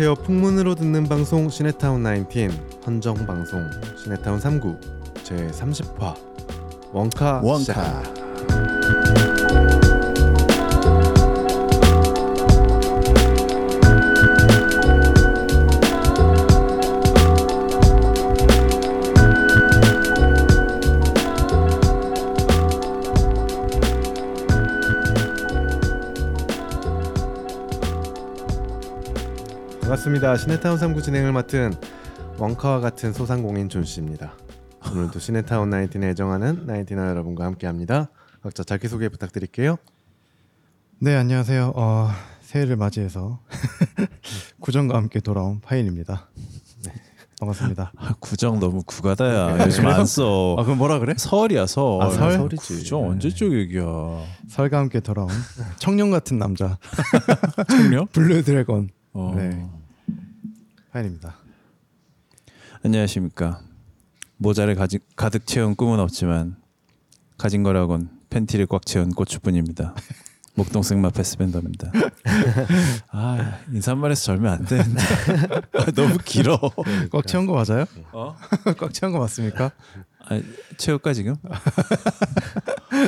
안녕하세요. 풍문으로 듣는 방송 시네타운 19 헌정 방송 시네타운 3구 제 30화 원카 원카. 시작합니다. 반갑습니다. 시네타운 19 진행을 맡은 원카와 같은 소상공인 존 씨입니다. 오늘도 시네타운 19에 애정하는 나인티너 여러분과 함께합니다. 각자 자기 소개 부탁드릴게요. 네 안녕하세요. 어, 새해를 맞이해서 구정과 함께 돌아온 파인입니다. 네, 반갑습니다. 아, 구정 너무 구가다야. 요즘 안 써. 아 그럼 뭐라 그래? 설이야 설. 아, 설? 설이지. 구정 언제적 얘기야. 설과 함께 돌아온 청년 같은 남자 청년? blue dragon 어. 네. 파인입니다. 안녕하십니까. 모자를 가지, 가득 채운 꿈은 없지만 가진 거라곤 팬티를 꽉 채운 고추뿐입니다. 목동생마 패스밴더입니다. 아 인사말에서 절면 안 되는데 너무 길어. 꽉 채운 거 맞아요? 어? 꽉 채운 거 맞습니까? 아, 채울까 지금?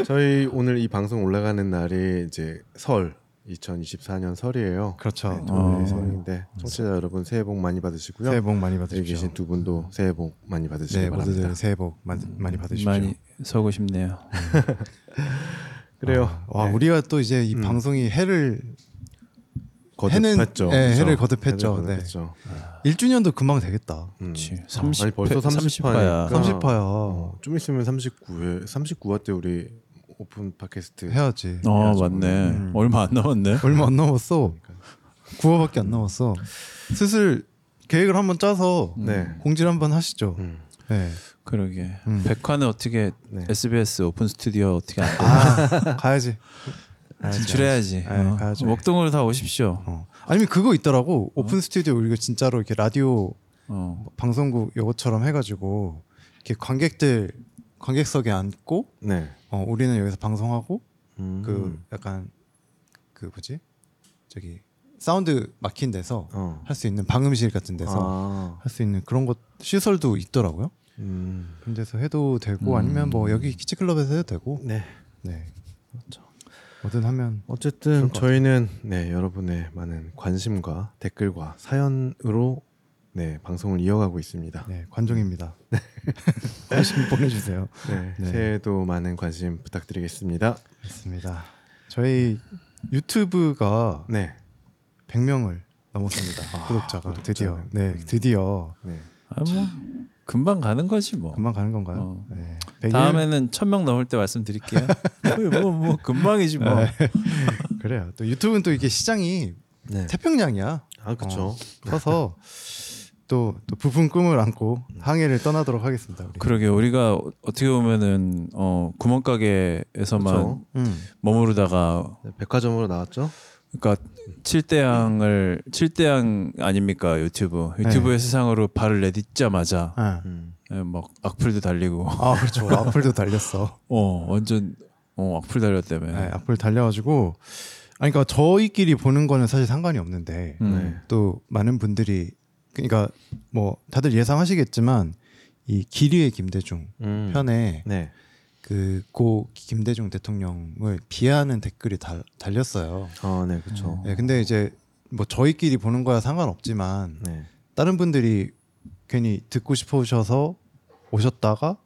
저희 오늘 이 방송 올라가는 날이 이제 설 2024년 설이에요. 그렇죠. 네, 어. 설인데 청취자 여러분 새해 복 많이 받으시고요. 새해 복 많이 여기 받으십시오. 계신 두 분도 새해 복 많이 받으시기 네 바랍니다. 모두들 새해 복 많이, 많이 받으십시오. 많이 서고 싶네요. 그래요. 아, 와 네. 우리가 또 이제 이 음. 방송이 해를 거듭했죠. 해는- 네, 그죠? 해를 거듭했죠. 해를 거듭했죠. 1주년도 금방 되겠다. 음. 그렇지. 아니 30, 벌써 30화야. 30화야. 어, 좀 있으면 39회 39화 때 우리 오픈 팟캐스트 해야지. 어 해야죠. 맞네. 음. 얼마 안 남았네. 얼마 안 남았어. 9화밖에 안 남았어. 슬슬 계획을 한번 짜서 네. 공지를 한번 하시죠. 음. 네. 그러게. 음. 백화는 어떻게 네. SBS 오픈 스튜디오 어떻게 안 돼? 아 가야지. 가야지, 진출해야지. 가야지. 네, 어. 가야죠. 목동으로 다 오십시오. 어. 아니면 그거 있더라고. 오픈 스튜디오 우리가 진짜로 이렇게 라디오 어. 방송국 요것처럼 해가지고 이렇게 관객들 관객석에 앉고 네. 어, 우리는 여기서 방송하고 음. 그 약간 그 뭐지 저기 사운드 막힌 데서 어. 할수 있는 방음실 같은 데서 아. 할수 있는 그런 것 시설도 있더라고요. 음. 그런 데서 해도 되고 음. 아니면 뭐 여기 키치 클럽에서 해도 되고 네. 네 그렇죠. 뭐든 하면 어쨌든 것 저희는 네 여러분의 많은 관심과 댓글과 사연으로 네 방송을 이어가고 있습니다. 네 관종입니다. 관심 보내주세요. 네, 네. 새해도 많은 관심 부탁드리겠습니다. 맞습니다. 저희 유튜브가 네, 100명을 넘었습니다. 구독자가 구독자가. 드디어 네 음. 드디어 네. 아, 뭐 금방 가는 거지 뭐. 금방 가는 건가요? 어. 네. 100일? 다음에는 천명 넘을 때 말씀드릴게요. 뭐, 뭐 금방이지 뭐. 네. 그래요. 또 유튜브는 또 이게 시장이 네. 태평양이야. 아 그렇죠. 커서 또, 또 부푼 꿈을 안고 항해를 떠나도록 하겠습니다. 우리. 그러게 우리가 어떻게 보면은 어, 구멍가게에서만 그렇죠. 음. 머무르다가 네, 백화점으로 나왔죠. 그러니까 칠대양을 칠대양 아닙니까 유튜브 유튜브의 세상으로 발을 내딛자마자 아. 음. 예, 막 악플도 달리고 아 그렇죠. 악플도 달렸어. 어 완전 어 악플 달렸다며. 네, 악플 달려가지고 아니 그러니까 저희끼리 보는 거는 사실 상관이 없는데 음. 네. 또 많은 분들이 그러니까 뭐 다들 예상하시겠지만 이 기리의 김대중 음. 편에 네. 그고 김대중 대통령을 비하하는 댓글이 달, 달렸어요. 아, 네, 그렇죠. 어. 네, 근데 이제 뭐 저희끼리 보는 거야 상관없지만 네. 다른 분들이 괜히 듣고 싶으셔서 오셨다가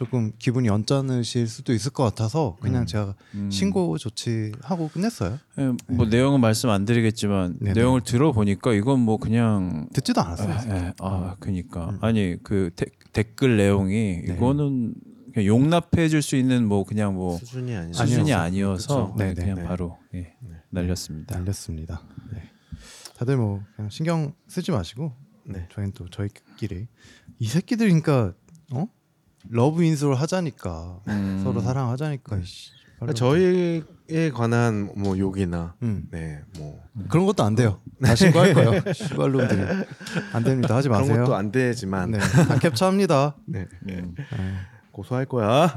조금 기분이 언짢으실 수도 있을 것 같아서 그냥 음. 제가 음. 신고 조치하고 끝냈어요. 예, 뭐 내용은 말씀 안 드리겠지만 네네. 내용을 들어보니까 이건 뭐 그냥 듣지도 않았어요. 아, 예, 아 그니까 음. 아니 그 데- 댓글 내용이 네. 이거는 그냥 용납해 줄 수 있는 뭐 그냥 뭐 수준이 아니죠. 수준이 아니어서. 네, 네, 네, 그냥 네. 바로 예, 네. 날렸습니다. 날렸습니다. 네. 다들 뭐 그냥 신경 쓰지 마시고 네. 저희는 또 저희끼리 이 새끼들이니까 어 러브 인솔 하자니까 음. 서로 사랑하자니까 이씨, 그러니까 저희에 관한 뭐 욕이나 음. 네, 뭐 그런 것도 안 돼요. 다 신고할 거예요. 시발놈들이 안 됩니다. 하지 그런 마세요. 것도 안 되지만 네, 다 캡처합니다. 네. 음. 네. 고소할 거야.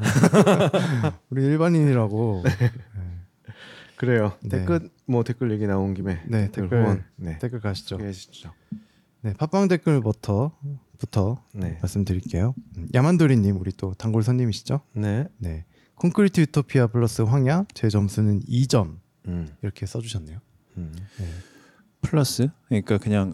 우리 일반인이라고. 네. 그래요. 네. 댓글 뭐 댓글 얘기 나온 김에 네, 댓글 네. 댓글 가시죠. 네, 팟빵 댓글부터 부터 네. 말씀드릴게요. 음, 야만도리님 우리 또 단골 손님이시죠? 네. 네, 콘크리트 유토피아 플러스 황야 제 점수는 2점 음. 이렇게 써주셨네요. 음. 플러스 그러니까 그냥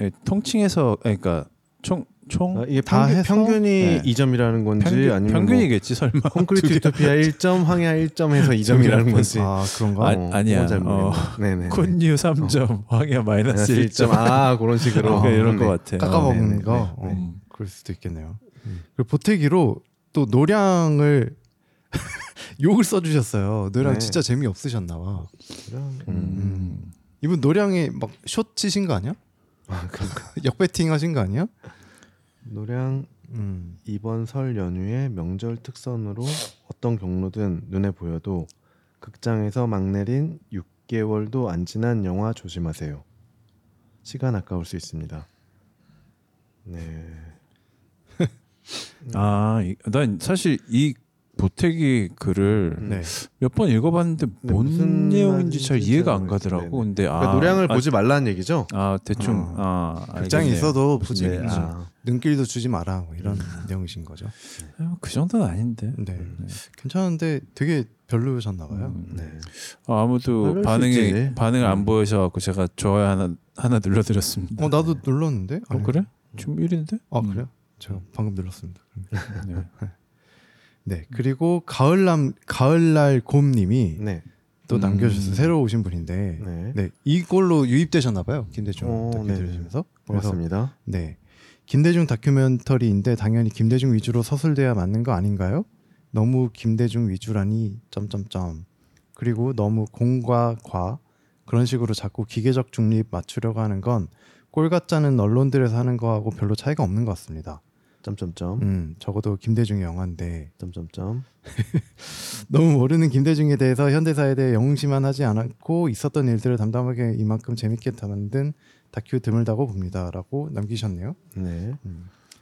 예, 통칭해서 그러니까 총 총 아, 이게 다 평균, 해서? 평균이 네. 2점이라는 건지 평균, 아니면 평균이겠지 설마 뭐 콘크리트 유토피아 1점, 황야 1점 해서 2점이라는 저기랑 건지. 아 그런가? 아, 어, 잘 모르겠네. 네네. 콘유 3점 황야 마이너스 1점 아 그런 식으로 어, 이런 네. 것 같아. 깎아먹는 네네, 거. 네, 어, 네. 그럴 수도 있겠네요. 음. 그리고 보태기로 또 노량을 욕을 써주셨어요. 노량 네. 진짜 재미 없으셨나 봐. 음. 음. 이분 노량에 막 숏 치신 거 아니야? 역배팅 하신 거 아니야? 노량 음. 이번 설 연휴에 명절 특선으로 어떤 경로든 눈에 보여도 극장에서 막 내린 6개월도 안 지난 영화 조심하세요. 시간 아까울 수 있습니다. 네. 아, 이- 난 사실 이 보태기 글을 음. 네. 몇번 읽어봤는데 네, 뭔 내용인지 잘 이해가 잘안 가더라고. 모르겠어요. 근데 아, 그러니까 노량을 아, 보지 말라는 얘기죠? 아 대충 어. 아 알겠네요. 있어도 보지 네. 아, 눈길도 주지 마라 뭐 이런 내용이신 거죠. 아, 그 정도는 아닌데. 네. 음. 괜찮은데 되게 별로셨나 봐요. 음. 네. 아, 아무도 반응이. 반응을 안 음. 보여셔갖고 제가 좋아요 하나 하나 눌러드렸습니다. 어 나도 눌렀는데. 어, 그래? 지금 1인데? 아 그래요? 저 방금 눌렀습니다. 네. 네 그리고 가을남 가을날 곰님이 네. 또 음. 남겨주셔서 새로 오신 분인데 네. 네 이걸로 유입되셨나 봐요 김대중 어, 다큐 네. 들으시면서 그래서 고맙습니다. 네 김대중 다큐멘터리인데 당연히 김대중 위주로 서술돼야 맞는 거 아닌가요? 너무 김대중 위주라니 점점점 그리고 너무 공과 과 그런 식으로 자꾸 기계적 중립 맞추려고 하는 건 꼴 같자는 언론들에서 하는 거하고 별로 차이가 없는 것 같습니다. 점점점. 음 적어도 김대중의 영화인데 점점점. 너무 모르는 김대중에 대해서 현대사에 대해 영웅시만 하지 않았고 있었던 일들을 담담하게 이만큼 재밌게 만든 다큐 드물다고 봅니다라고 남기셨네요. 네.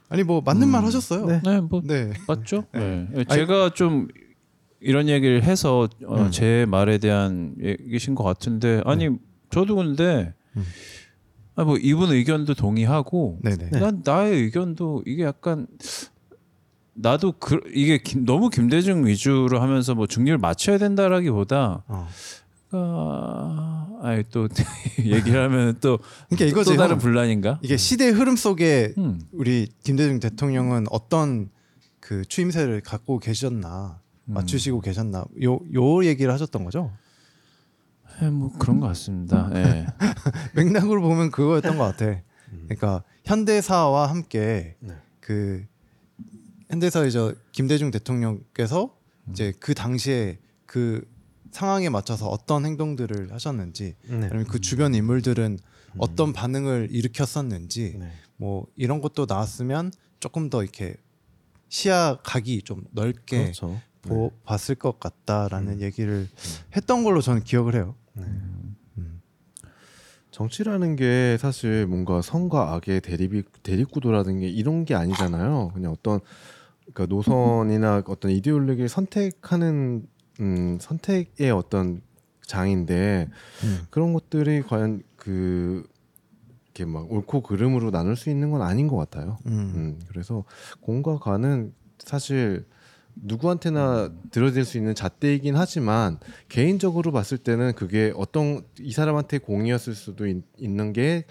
아니 뭐 맞는 음. 말 하셨어요. 네. 네, 뭐 네. 맞죠? 네. 제가 좀 이런 얘기를 해서 어, 음. 제 말에 대한 얘기신 것 같은데 아니 저도 근데 음. 아, 뭐 이분 의견도 동의하고 네네. 난 나의 의견도 이게 약간 나도 그, 이게 김- 너무 김대중 위주로 하면서 뭐 중립을 맞춰야 된다라기보다 어. 아, 아니 또 얘기를 하면 또, 그러니까 이거지. 또 다른 형. 분란인가? 이게 시대 흐름 속에 음. 우리 김대중 대통령은 어떤 그 추임새를 갖고 계셨나 음. 맞추시고 계셨나 요 요 얘기를 하셨던 거죠. 예, 뭐 그런 것 같습니다. 예. 맥락으로 보면 그거였던 것 같아. 그러니까 현대사와 함께 네. 그 현대사의 저 김대중 대통령께서 이제 그 당시에 그 상황에 맞춰서 어떤 행동들을 하셨는지 네. 아니면 그 주변 인물들은 어떤 반응을 일으켰었는지 네. 뭐 이런 것도 나왔으면 조금 더 이렇게 시야 각이 좀 넓게 그렇죠. 보, 봤을 것 같다라는 얘기를 했던 걸로 저는 기억을 해요. 네. 음. 정치라는 게 사실 뭔가 성과 악의 대립이 대립구도라는 게 이런 게 아니잖아요. 그냥 어떤 그러니까 노선이나 어떤 이데올로기를 선택하는 음, 선택의 어떤 장인데 음. 그런 것들이 과연 그 이렇게 막 옳고 그름으로 나눌 수 있는 건 아닌 것 같아요. 음. 음, 그래서 공과 과는 사실 누구한테나 들어질 수 있는 잣대이긴 하지만 개인적으로 봤을 때는 그게 어떤 이 사람한테 공이었을 수도 있, 는 게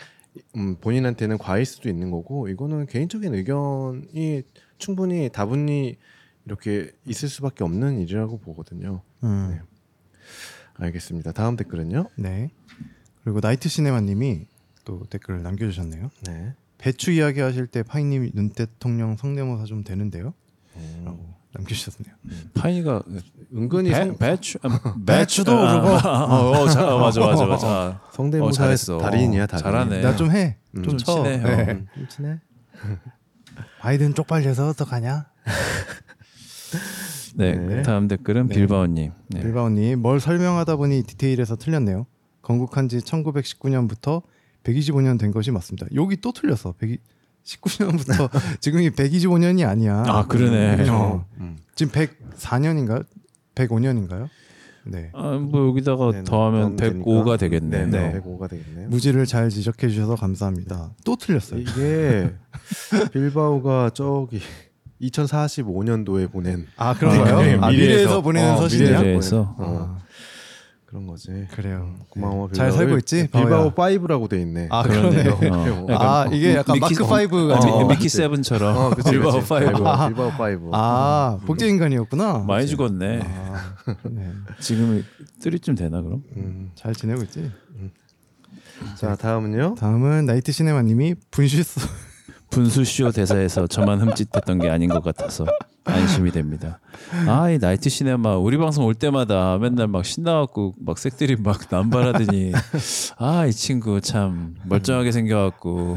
음, 본인한테는 과일 수도 있는 거고 이거는 개인적인 의견이 충분히 다분히 이렇게 있을 수밖에 없는 일이라고 보거든요. 음. 네. 알겠습니다. 다음 댓글은요. 네. 그리고 나이트 시네마님이 또 댓글을 남겨주셨네요. 네. 배추 이야기 하실 때 파이님 눈 대통령 성대모사 좀 되는데요? 음, 남겨주셨네요. 파이가 은근히 배, 성, 배추 아, 배추도 아, 그러고. 아, 어, 어, 자, 어, 맞아 맞아 맞아. 어, 성대모사의 잘했어. 달인이야 달인. 잘하네. 나 좀 해. 음. 좀 좀 쳐. 친해, 형. 네. 음, 좀 친해. 바이든 쪽팔려서 어떡하냐? 네, 네. 다음 댓글은 네. 빌바오님. 네. 빌바오님 뭘 설명하다 보니 디테일에서 틀렸네요. 건국한 지 1919년부터 125년 된 것이 맞습니다. 여기 또 틀렸어. 119년부터 지금이 125년이 아니야. 아 그러네. 어. 음. 지금 104년인가요? 105년인가요? 네. 아, 뭐 여기다가 네, 더하면 넣으면 105가 되니까. 되겠네요. 네, 네. 105가 되겠네요. 무지를 잘 지적해 주셔서 감사합니다. 또 틀렸어요. 이게 빌바오가 저기 2045년도에 보낸 아 그런가요? 네, 아, 미래에서 보내는 어, 서신이야? 미래에서? 어, 아, 그런 거지. 그래요. 고마워. 네. 잘 빌바오. 살고 있지? 빌바오 바오야? 5라고 돼 있네. 아 그러네요. 어. 아 이게 약간 미키- 마크 5 아, 같은 어, 거. 미키 그치. 세븐처럼 어, 그치, 빌바오 그치. 5. 빌바오, 빌바오 5. 아 복제 인간이었구나. 많이 죽었네. 아, 네. 지금 뜨리쯤 되나 그럼? 음. 잘 지내고 있지? 자 다음은요. 다음은 나이트 시네마님이 분실수 분수쇼 대사에서 저만 흠칫했던 게 아닌 것 같아서 안심이 됩니다. 아 이 나이트 시네마 우리 방송 올 때마다 맨날 막 신나갖고 막 색들이 막 남발하더니 아 이 친구 참 멀쩡하게 생겨갖고.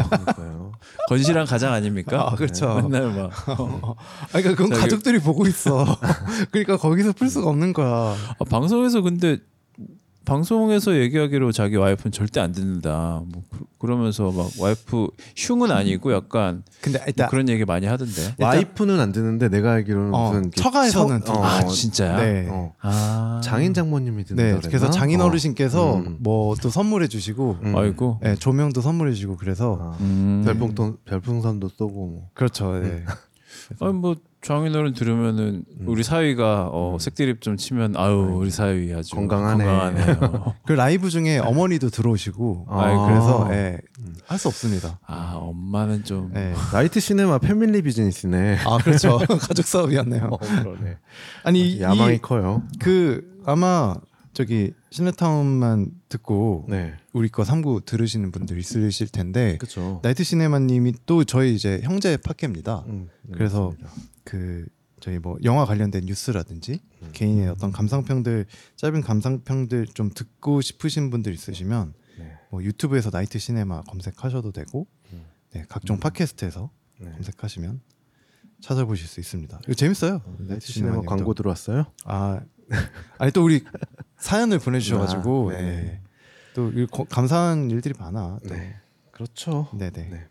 건실한 가장 아닙니까? 아, 그렇죠. 맨날 막 어. 아 그러니까 그건 저기- 가족들이 보고 있어. 그러니까 거기서 풀 수가 없는 거야. 아, 방송에서 근데 방송에서 얘기하기로 자기 와이프는 절대 안 듣는다. 뭐 그, 러면서막 와이프 흉은 아니고 약간 근데 뭐 일단 그런 얘기 많이 하던데. 와이프는 안 듣는데 내가 알기로는 어, 무슨 처가에서는 처- 듣- 아 어, 진짜야? 네. 어. 아 장인 장모님이 듣는다 네? 그래서 장인 어. 어르신께서 음. 뭐또 선물해 주시고 음. 아이고. 네, 조명도 선물해 주시고 그래서 아, 음. 별풍선 별풍선도 쏘고 뭐. 그렇죠. 네. 아니 뭐 장인어른 들으면은 우리 사위가 어, 색드립 좀 치면 아유 우리 사위 아주 건강하네. 건강하네요. 그 라이브 중에 어머니도 들어오시고 아. 그래서 예, 할 수 없습니다. 아 엄마는 좀 예. 나이트 시네마 패밀리 비즈니스네. 아 그렇죠. 가족 사업이었네요. 어, 그러네. 아니 이- 야망이 이- 커요. 그 아마 저기 시네타운만 듣고 네, 우리 거 3구 들으시는 분들 있으실 텐데 그렇죠. 나이트 시네마님이 또 저희 이제 형제 팟캐입니다. 음, 네, 그래서 맞습니다. 그 저희 뭐 영화 관련된 뉴스라든지 음. 개인의 어떤 감상평들 짧은 감상평들 좀 듣고 싶으신 분들 있으시면 네. 뭐 유튜브에서 나이트 시네마 검색하셔도 되고 음. 네, 각종 팟캐스트에서 네. 검색하시면 찾아보실 수 있습니다. 이거 재밌어요. 나이트 시네마. 광고 들어왔어요? 아 아니 또 우리 사연을 보내주셔가지고 아, 네. 예. 또 이- 거- 감사한 일들이 많아. 또. 네, 그렇죠. 네네. 네.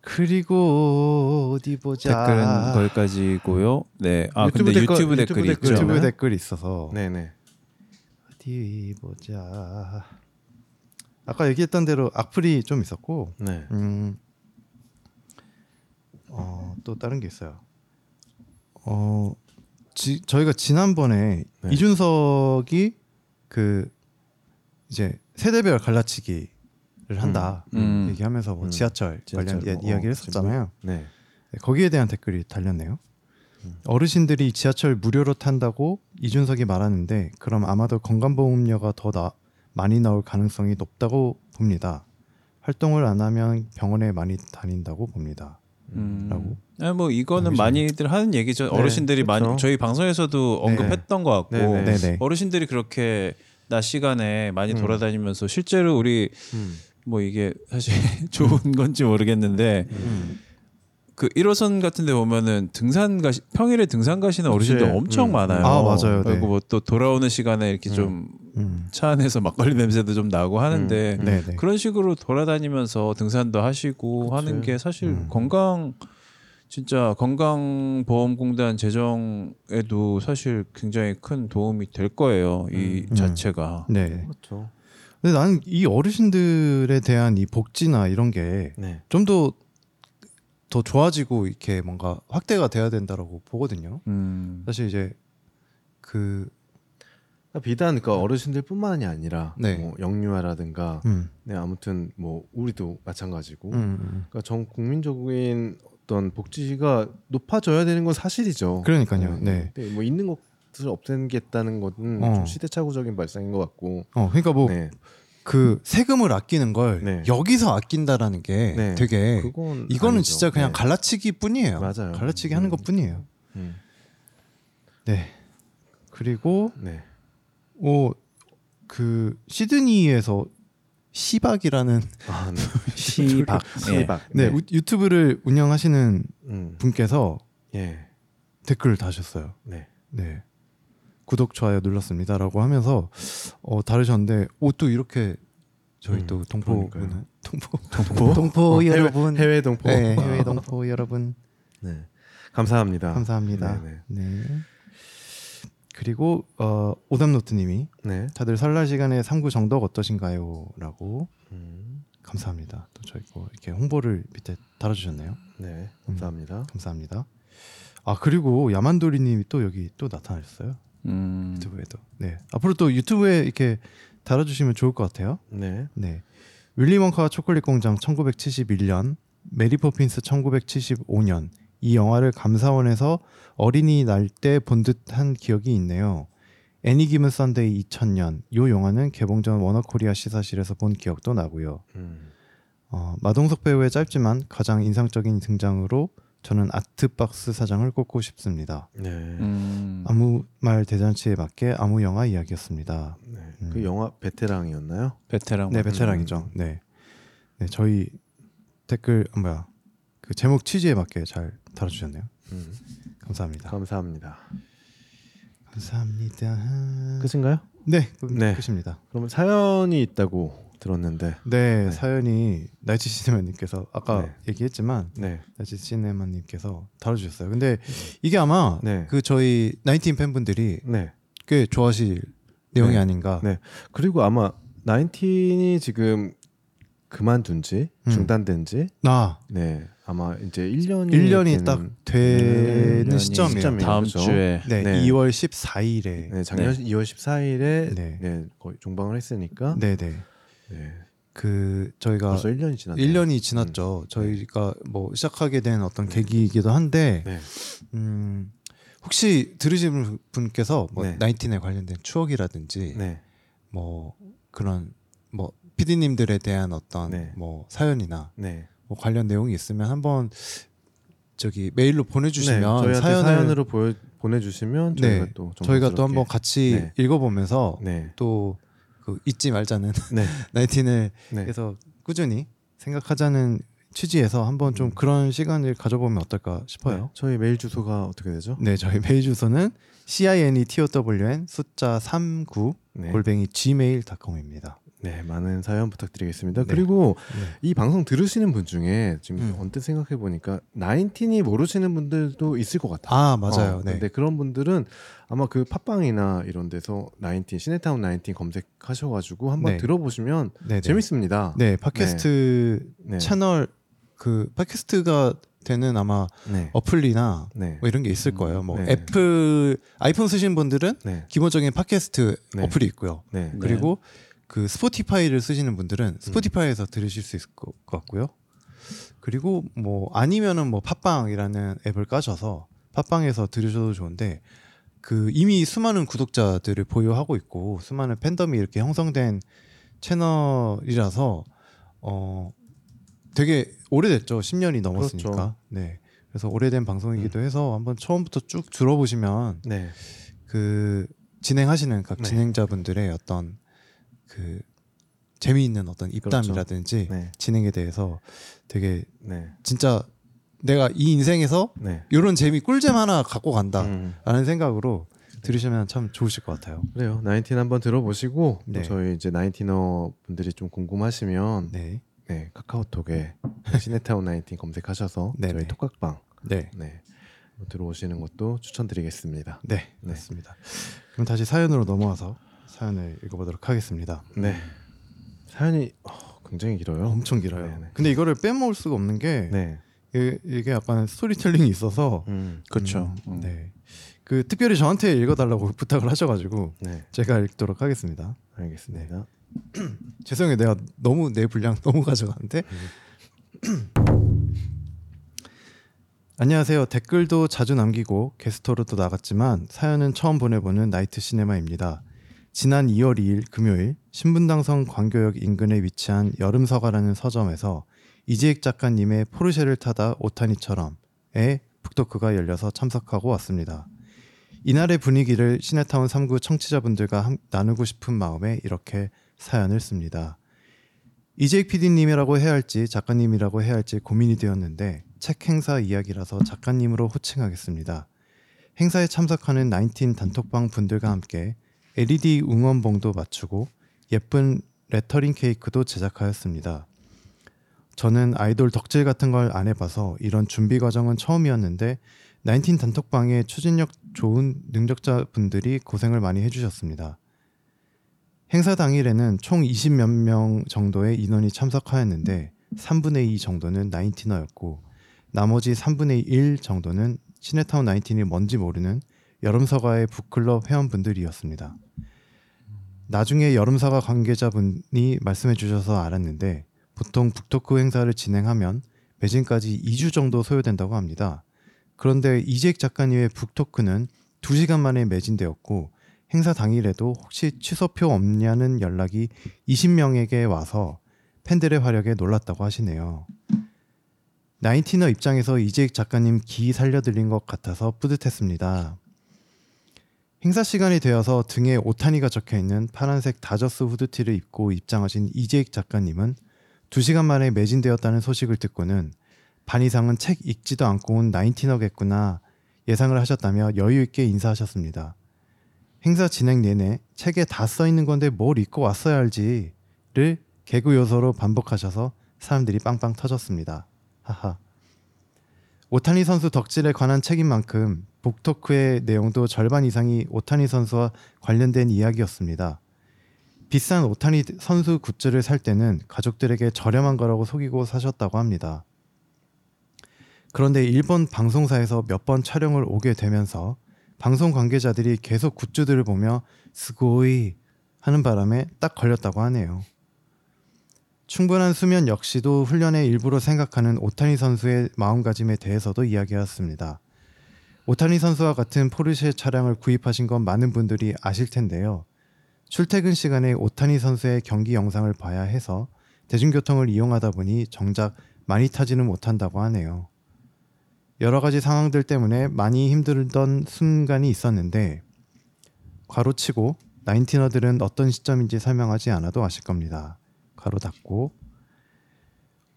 그리고 어디 보자. 댓글은 거기까지고요. 네. 아 유튜브 근데 댓글, 유튜브 유튜브 댓글이 댓글 있죠. 유튜브. 댓글이 있어서 네, 네. 어디 보자. 아까 얘기했던 대로 악플이 좀 있었고, 네. 음, 어, 또 다른 게 있어요. 어, 지, 저희가 지난번에 네. 이준석이 그 이제 세대별 갈라치기를 한다 음. 얘기하면서 뭐 음. 지하철, 지하철, 관련 어, 이- 이야기를 어, 했었잖아요. 네. 네, 거기에 대한 댓글이 달렸네요. 음. 어르신들이 지하철 무료로 탄다고 이준석이 말하는데 그럼 아마도 건강보험료가 더 나, 많이 나올 가능성이 높다고 봅니다. 활동을 안 하면 병원에 많이 다닌다고 봅니다. 음. 라고. 아, 뭐 이거는 보이시나요? 많이들 하는 얘기죠. 네, 어르신들이 그렇죠. 많이 저희 방송에서도 언급했던 것 같고 네, 네. 네네. 어르신들이 그렇게 낮 시간에 많이 음. 돌아다니면서 실제로 우리 음. 뭐 이게 사실 좋은 건지 모르겠는데 음. 그 1호선 같은 데 보면은 등산 가시 평일에 등산 가시는 어르신들 그치. 엄청 음. 많아요. 아, 맞아요. 네. 그리고 뭐또 돌아오는 시간에 이렇게 음. 좀 음. 차 안에서 막걸리 냄새도 좀 나고 하는데 음. 네네. 그런 식으로 돌아다니면서 등산도 하시고 그치. 하는 게 사실 음. 건강 진짜 건강보험공단 재정에도 사실 굉장히 큰 도움이 될 거예요. 이 음. 자체가. 네. 그렇죠. 근데 나는 이 어르신들에 대한 이 복지나 이런 게 네. 좀더 더 좋아지고 이렇게 뭔가 확대가 돼야 된다라고 보거든요. 음. 사실 이제 그 그러니까 비단 그 어르신들뿐만이 아니라 네. 뭐 영유아라든가 음, 네 아무튼 뭐 우리도 마찬가지고 음, 음. 그러니까 전 국민적인 어떤 복지가 높아져야 되는 건 사실이죠. 그러니까요. 네. 근데 뭐 있는 것을 없애겠다는 것은 어. 좀 시대착오적인 발상인 것 같고. 어, 그러니까 뭐 네. 그 세금을 아끼는 걸 네. 여기서 아낀다라는 게 네. 되게 그건 이거는 아니죠. 진짜 그냥 네. 갈라치기 뿐이에요. 맞아요. 갈라치기 음. 하는 것 뿐이에요. 음. 네. 그리고 네. 오그 시드니에서 시박이라는 아, 네. 시박. 예. 시박. 네, 우- 유튜브를 운영하시는 음. 분께서 예. 댓글을 다셨어요. 네. 네. 구독 좋아요 눌렀습니다라고 하면서 어 다르셨는데 옷도 이렇게 저희 음, 또 동포. 분은 동포 동포? 동포 어, 해외- 여러분 해외 동포. 네, 해외 동포 여러분 네. 감사합니다. 감사합니다. 네, 네. 그리고 어, 오답노트님이 네. 다들 설날 시간에 삼구 정덕 어떠신가요?라고 음, 감사합니다. 또 저희 거 이렇게 홍보를 밑에 달아주셨네요. 네. 감사합니다. 감사합니다. 아 그리고 야만도리님이 또 여기 또 나타나셨어요 음, 유튜브에도. 네 앞으로 또 유튜브에 이렇게 달아주시면 좋을 것 같아요. 네. 네 윌리 원카와 초콜릿 공장 1971년, 메리 포핀스 1975년 이 영화를 감사원에서 어린이 날 때 본 듯한 기억이 있네요. Any Given Sunday 2000년 요 영화는 개봉 전 워너코리아 시사실에서 본 기억도 나고요. 음, 어, 마동석 배우의 짧지만 가장 인상적인 등장으로 저는 아트박스 사장을 꼽고 싶습니다. 네. 음, 아무 말 대잔치에 맞게 아무 영화 이야기였습니다. 네. 음. 그 영화 베테랑이었나요? 베테랑 네, 네, 베테랑이죠. 네, 네 저희 댓글 아, 뭐야 그 제목 취지에 맞게 잘 달아주셨네요. 음, 감사합니다. 감사합니다. 감사합니다. 끝인가요? 네, 끝, 네. 끝입니다. 그러면 사연이 있다고 들었는데. 네, 네. 사연이 나이트 시네마님께서 아까 네. 얘기했지만 네. 나이트 시네마님께서 달아주셨어요. 근데 이게 아마 네. 그 저희 나인틴 팬분들이 네. 꽤 좋아하실 내용이 네. 아닌가. 네. 그리고 아마 나인틴이 지금 그만둔 지 음. 중단된 지나 네. 아마 이제 1년이 1년이 딱 되는 음, 시점이에요. 시점이에요. 다음 그죠? 주에 네, 네. 2월 14일에 네, 작년 2월 14일에 네. 네. 거의 종방을 했으니까 네, 네. 네. 그 저희가 벌써 1년이 지났네요. 1년이 지났죠. 저희가 뭐 시작하게 된 어떤 계기이기도 한데 네. 음, 혹시 들으시는 분께서 뭐 네. 나인틴에 관련된 추억이라든지 네. 뭐 그런 뭐 PD님들에 대한 어떤 네. 뭐 사연이나 네. 뭐 관련 내용이 있으면 한번 저기 메일로 보내주시면 네, 사연을 사연으로 보여, 보내주시면 저희가 네, 또 저희가 또 한번 같이 네. 읽어보면서 네. 또 그 잊지 말자는 네. 나인틴을 네. 그래서 꾸준히 생각하자는 취지에서 한번 좀 음. 그런 시간을 가져보면 어떨까 싶어요. 네. 저희 메일 주소가 어떻게 되죠? 네, 저희 메일 주소는 cineTOWN 숫자 39 네. 골뱅이 gmail.com입니다. 네, 많은 사연 부탁드리겠습니다. 네. 그리고 네. 이 방송 들으시는 분 중에 지금 음. 언뜻 생각해 보니까 나인틴이 모르시는 분들도 있을 것 같아요. 아 맞아요. 어, 네. 근데 그런 분들은 아마 그 팟빵이나 이런 데서 나인틴 시네타운 나인틴 검색하셔가지고 한번 네. 들어보시면 네, 네. 재밌습니다. 네, 팟캐스트 네. 채널 그 팟캐스트가 되는 아마 네. 어플이나 네. 뭐 이런 게 있을 거예요. 뭐 네. 애플 아이폰 쓰시는 분들은 네. 기본적인 팟캐스트 네. 어플이 있고요. 네. 그리고 그 스포티파이를 쓰시는 분들은 스포티파이에서 들으실 수 있을 것 같고요. 그리고 뭐 아니면은 뭐 팟빵이라는 앱을 까셔서 팟빵에서 들으셔도 좋은데 그 이미 수많은 구독자들을 보유하고 있고 수많은 팬덤이 이렇게 형성된 채널이라서 어 되게 오래됐죠. 10년이 넘었으니까. 그렇죠. 네. 그래서 오래된 방송이기도 해서 한번 처음부터 쭉 들어보시면 네. 그 진행하시는 각 네. 진행자분들의 어떤 그 재미있는 어떤 입담이라든지 네. 진행에 대해서 되게 네. 진짜 내가 이 인생에서 네. 이런 재미 꿀잼 하나 갖고 간다라는 음. 생각으로 들으시면 참 좋으실 것 같아요. 그래요. 나인틴 한번 들어보시고 또 네. 저희 이제 나인틴어 분들이 좀 궁금하시면 네, 네, 카카오톡에 시네타운 나인틴 검색하셔서 네네. 저희 톡각방 네, 네 들어오시는 것도 추천드리겠습니다. 네, 네. 맞습니다. 그럼 다시 사연으로 넘어와서 사연을 읽어보도록 하겠습니다. 네 사연이 어, 굉장히 길어요. 엄청 길어요. 근데 이거를 빼먹을 수가 없는 게 네. 이게, 약간 스토리텔링이 있어서 음. 그렇죠. 음, 음. 네. 그 특별히 저한테 읽어달라고 부탁을 하셔가지고 네. 제가 읽도록 하겠습니다. 알겠습니다. 죄송해요, 내가 너무 내 분량 너무 가져가는데. 안녕하세요. 댓글도 자주 남기고 게스트로도 나갔지만 사연은 처음 보내보는 나이트 시네마입니다. 지난 2월 2일 금요일 신분당선 광교역 인근에 위치한 여름서가라는 서점에서 이지익 작가님의 포르쉐를 타다 오타니처럼의 북토크가 열려서 참석하고 왔습니다. 이날의 분위기를 시네타운 3구 청취자분들과 함- 나누고 싶은 마음에 이렇게 사연을 씁니다. 이재익 PD님이라고 해야 할지 작가님이라고 해야 할지 고민이 되었는데 책 행사 이야기라서 작가님으로 호칭하겠습니다. 행사에 참석하는 19 단톡방 분들과 함께 LED 응원봉도 맞추고 예쁜 레터링 케이크도 제작하였습니다. 저는 아이돌 덕질 같은 걸 안 해봐서 이런 준비 과정은 처음이었는데 나인틴 단톡방에 추진력 좋은 능력자 분들이 고생을 많이 해주셨습니다. 행사 당일에는 총 20몇 명 정도의 인원이 참석하였는데 3분의 2 정도는 나인티너였고 나머지 3분의 1 정도는 시네타운 나인틴이 뭔지 모르는 여름서가의 북클럽 회원분들이었습니다. 나중에 여름사가 관계자분이 말씀해 주셔서 알았는데 보통 북토크 행사를 진행하면 매진까지 2주 정도 소요된다고 합니다. 그런데 이재익 작가님의 북토크는 2시간 만에 매진되었고 행사 당일에도 혹시 취소표 없냐는 연락이 20명에게 와서 팬들의 화력에 놀랐다고 하시네요. 나인티너 입장에서 이재익 작가님 기 살려드린 것 같아서 뿌듯했습니다. 행사 시간이 되어서 등에 오타니가 적혀 있는 파란색 다저스 후드티를 입고 입장하신 이재익 작가님은 2시간 만에 매진되었다는 소식을 듣고는 반 이상은 책 읽지도 않고 온 나인티너겠구나 예상을 하셨다며 여유 있게 인사하셨습니다. 행사 진행 내내 책에 다 써 있는 건데 뭘 읽고 왔어야 알지를 개그 요소로 반복하셔서 사람들이 빵빵 터졌습니다. 하하. 오타니 선수 덕질에 관한 책인 만큼 북토크의 내용도 절반 이상이 오타니 선수와 관련된 이야기였습니다. 비싼 오타니 선수 굿즈를 살 때는 가족들에게 저렴한 거라고 속이고 사셨다고 합니다. 그런데 일본 방송사에서 몇 번 촬영을 오게 되면서 방송 관계자들이 계속 굿즈들을 보며 스고이 하는 바람에 딱 걸렸다고 하네요. 충분한 수면 역시도 훈련의 일부로 생각하는 오타니 선수의 마음가짐에 대해서도 이야기했습니다. 오타니 선수와 같은 포르쉐 차량을 구입하신 건 많은 분들이 아실 텐데요. 출퇴근 시간에 오타니 선수의 경기 영상을 봐야 해서 대중교통을 이용하다 보니 정작 많이 타지는 못한다고 하네요. 여러 가지 상황들 때문에 많이 힘들던 순간이 있었는데 괄호치고 나인티너들은 어떤 시점인지 설명하지 않아도 아실 겁니다. 가로 닫고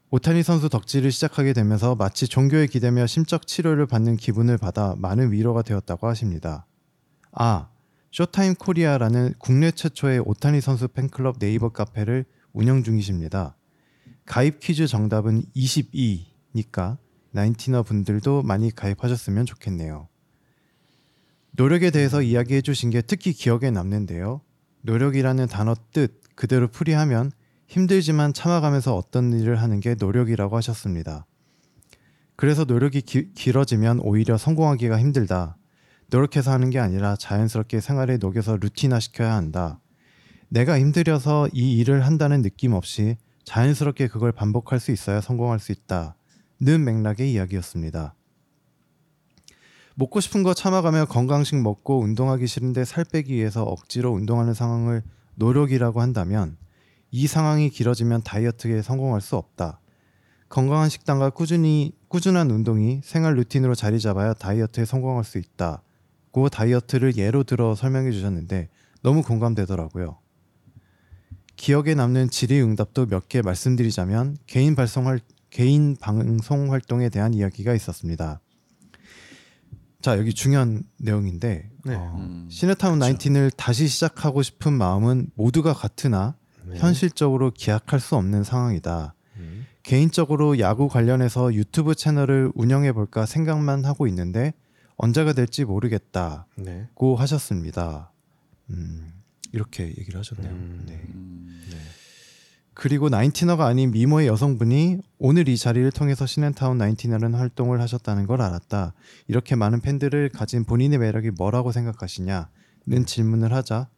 오타니 선수 덕질을 시작하게 되면서 마치 종교에 기대며 심적 치료를 받는 기분을 받아 많은 위로가 되었다고 하십니다. 아, 쇼타임 코리아라는 국내 최초의 오타니 선수 팬클럽 네이버 카페를 운영 중이십니다. 가입 퀴즈 정답은 22니까 나인티너 분들도 많이 가입하셨으면 좋겠네요. 노력에 대해서 이야기해 주신 게 특히 기억에 남는데요. 노력이라는 단어 뜻 그대로 풀이하면 힘들지만 참아가면서 어떤 일을 하는 게 노력이라고 하셨습니다. 그래서 노력이 기, 길어지면 오히려 성공하기가 힘들다. 노력해서 하는 게 아니라 자연스럽게 생활에 녹여서 루틴화 시켜야 한다. 내가 힘들어서 이 일을 한다는 느낌 없이 자연스럽게 그걸 반복할 수 있어야 성공할 수 있다. 는 맥락의 이야기였습니다. 먹고 싶은 거 참아가며 건강식 먹고 운동하기 싫은데 살 빼기 위해서 억지로 운동하는 상황을 노력이라고 한다면 이 상황이 길어지면 다이어트에 성공할 수 없다. 건강한 식단과 꾸준히 꾸준한 운동이 생활 루틴으로 자리 잡아야 다이어트에 성공할 수 있다. 고 다이어트를 예로 들어 설명해 주셨는데 너무 공감되더라고요. 기억에 남는 질의응답도 몇 개 말씀드리자면 개인 발송할 개인 방송 활동에 대한 이야기가 있었습니다. 자 여기 중요한 내용인데 네. 어, 음, 시네타운 그렇죠. 19을 다시 시작하고 싶은 마음은 모두가 같으나 네. 현실적으로 기약할 수 없는 상황이다. 음. 개인적으로 야구 관련해서 유튜브 채널을 운영해 볼까 생각만 하고 있는데 언제가 될지 모르겠다고 네. 하셨습니다. 음, 이렇게 얘기를 하셨네요. 음. 네. 음, 네. 그리고 나인티너가 아닌 미모의 여성분이 오늘 이 자리를 통해서 시넨타운 나인티너라는 활동을 하셨다는 걸 알았다. 이렇게 많은 팬들을 가진 본인의 매력이 뭐라고 생각하시냐는 질문을 하자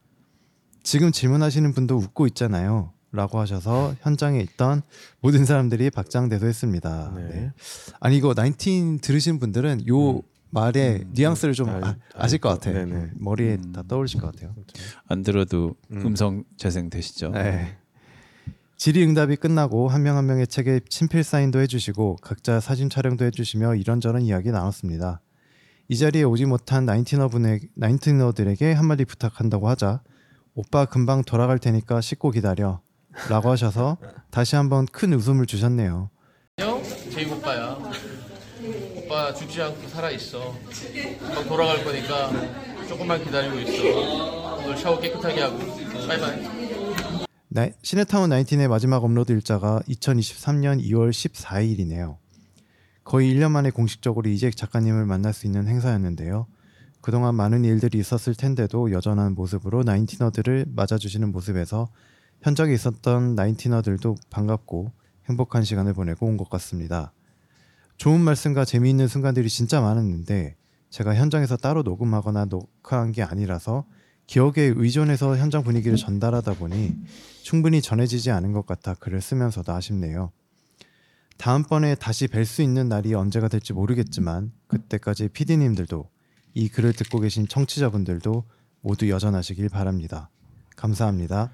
지금 질문하시는 분도 웃고 있잖아요. 라고 하셔서 현장에 있던 모든 사람들이 박장대소했습니다. 네. 네. 아니 이거 나인틴 들으신 분들은 요 음. 말의 음. 뉘앙스를 좀 알- 아, 아실 것알 같아. 거- 네네. 머리에 음. 다 떠오르실 것 같아요. 안 들어도 음. 음. 성 재생 되시죠. 네. 질의응답이 끝나고 한 명 한 명의 책에 친필 사인도 해주시고 각자 사진 촬영도 해주시며 이런저런 이야기 나눴습니다. 이 자리에 오지 못한 나인티너 분의 나인티너들에게 한마디 부탁한다고 하자 오빠 금방 돌아갈 테니까 씻고 기다려 라고 하셔서 다시 한번 큰 웃음을 주셨네요. 안녕, 재익 오빠야. 오빠 죽지 않고 살아 있어. 금방 돌아갈 거니까 조금만 기다리고 있어. 오늘 샤워 깨끗하게 하고. 바이바이. 나, 시네타운 19의 마지막 업로드 일자가 2023년 2월 14일이네요. 거의 1년 만에 공식적으로 이재 작가님을 만날 수 있는 행사였는데요. 그동안 많은 일들이 있었을 텐데도 여전한 모습으로 나인티너들을 맞아주시는 모습에서 현장에 있었던 나인티너들도 반갑고 행복한 시간을 보내고 온 것 같습니다. 좋은 말씀과 재미있는 순간들이 진짜 많았는데 제가 현장에서 따로 녹음하거나 녹화한 게 아니라서 기억에 의존해서 현장 분위기를 전달하다 보니 충분히 전해지지 않은 것 같아 글을 쓰면서도 아쉽네요. 다음번에 다시 뵐 수 있는 날이 언제가 될지 모르겠지만 그때까지 PD님들도 이 글을 듣고 계신 청취자분들도 모두 여전하시길 바랍니다. 감사합니다.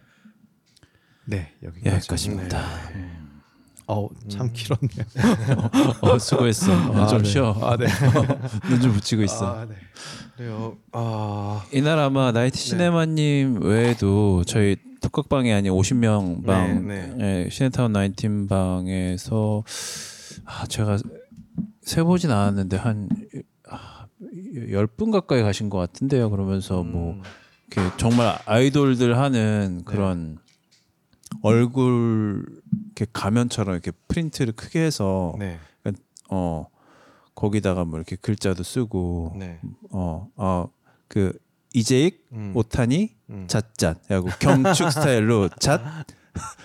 네 여기까지. 여기까지입니다. 어우 참 길었네요. 어, 수고했어. 어, 아, 좀 네. 쉬어. 아 네. 눈 좀 붙이고 있어. 아, 네. 그래요. 아 이날 아마 나이트 시네마님 외에도 저희 톡각방이 아닌 50명 방 네, 예, 시네타운 19 방에서 아 제가 세보진 않았는데 한 아, 10분 가까이 가신 것 같은데요. 그러면서 뭐 음. 이렇게 정말 아이돌들 하는 그런 얼굴 이렇게 가면처럼 이렇게 프린트를 크게 해서 네. 어 거기다가 뭐 이렇게 글자도 쓰고 네. 어아그 이재익 음. 오타니 음. 잣잣 하고 경축 스타일로 잣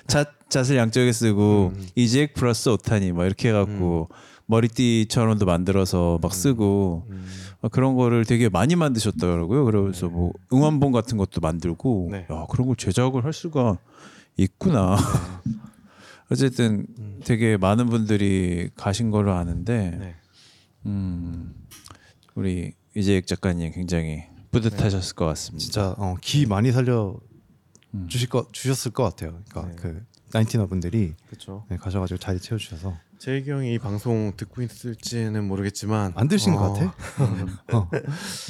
잣, 잣을 양쪽에 쓰고 음. 이재익 플러스 오타니 뭐 이렇게 해갖고 머리띠처럼도 만들어서 막 쓰고 음. 어, 그런 거를 되게 많이 만드셨더라고요. 그래서 뭐 응원봉 같은 것도 만들고 네. 야 그런 걸 제작을 할 수가 있구나. 어쨌든 음. 되게 많은 분들이 가신 걸로 아는데 네. 음, 우리 이재익 작가님 굉장히 뿌듯하셨을 것 같습니다. 진짜 어, 기 많이 살려 음. 주실 거 주셨을 것 같아요. 그러니까 네. 그 나인티너 분들이 그렇죠. 네, 가셔가지고 자리 채워주셔서 제이기 형이 이 방송 듣고 있을지는 모르겠지만 안 들으신 어, 것 같아. 어,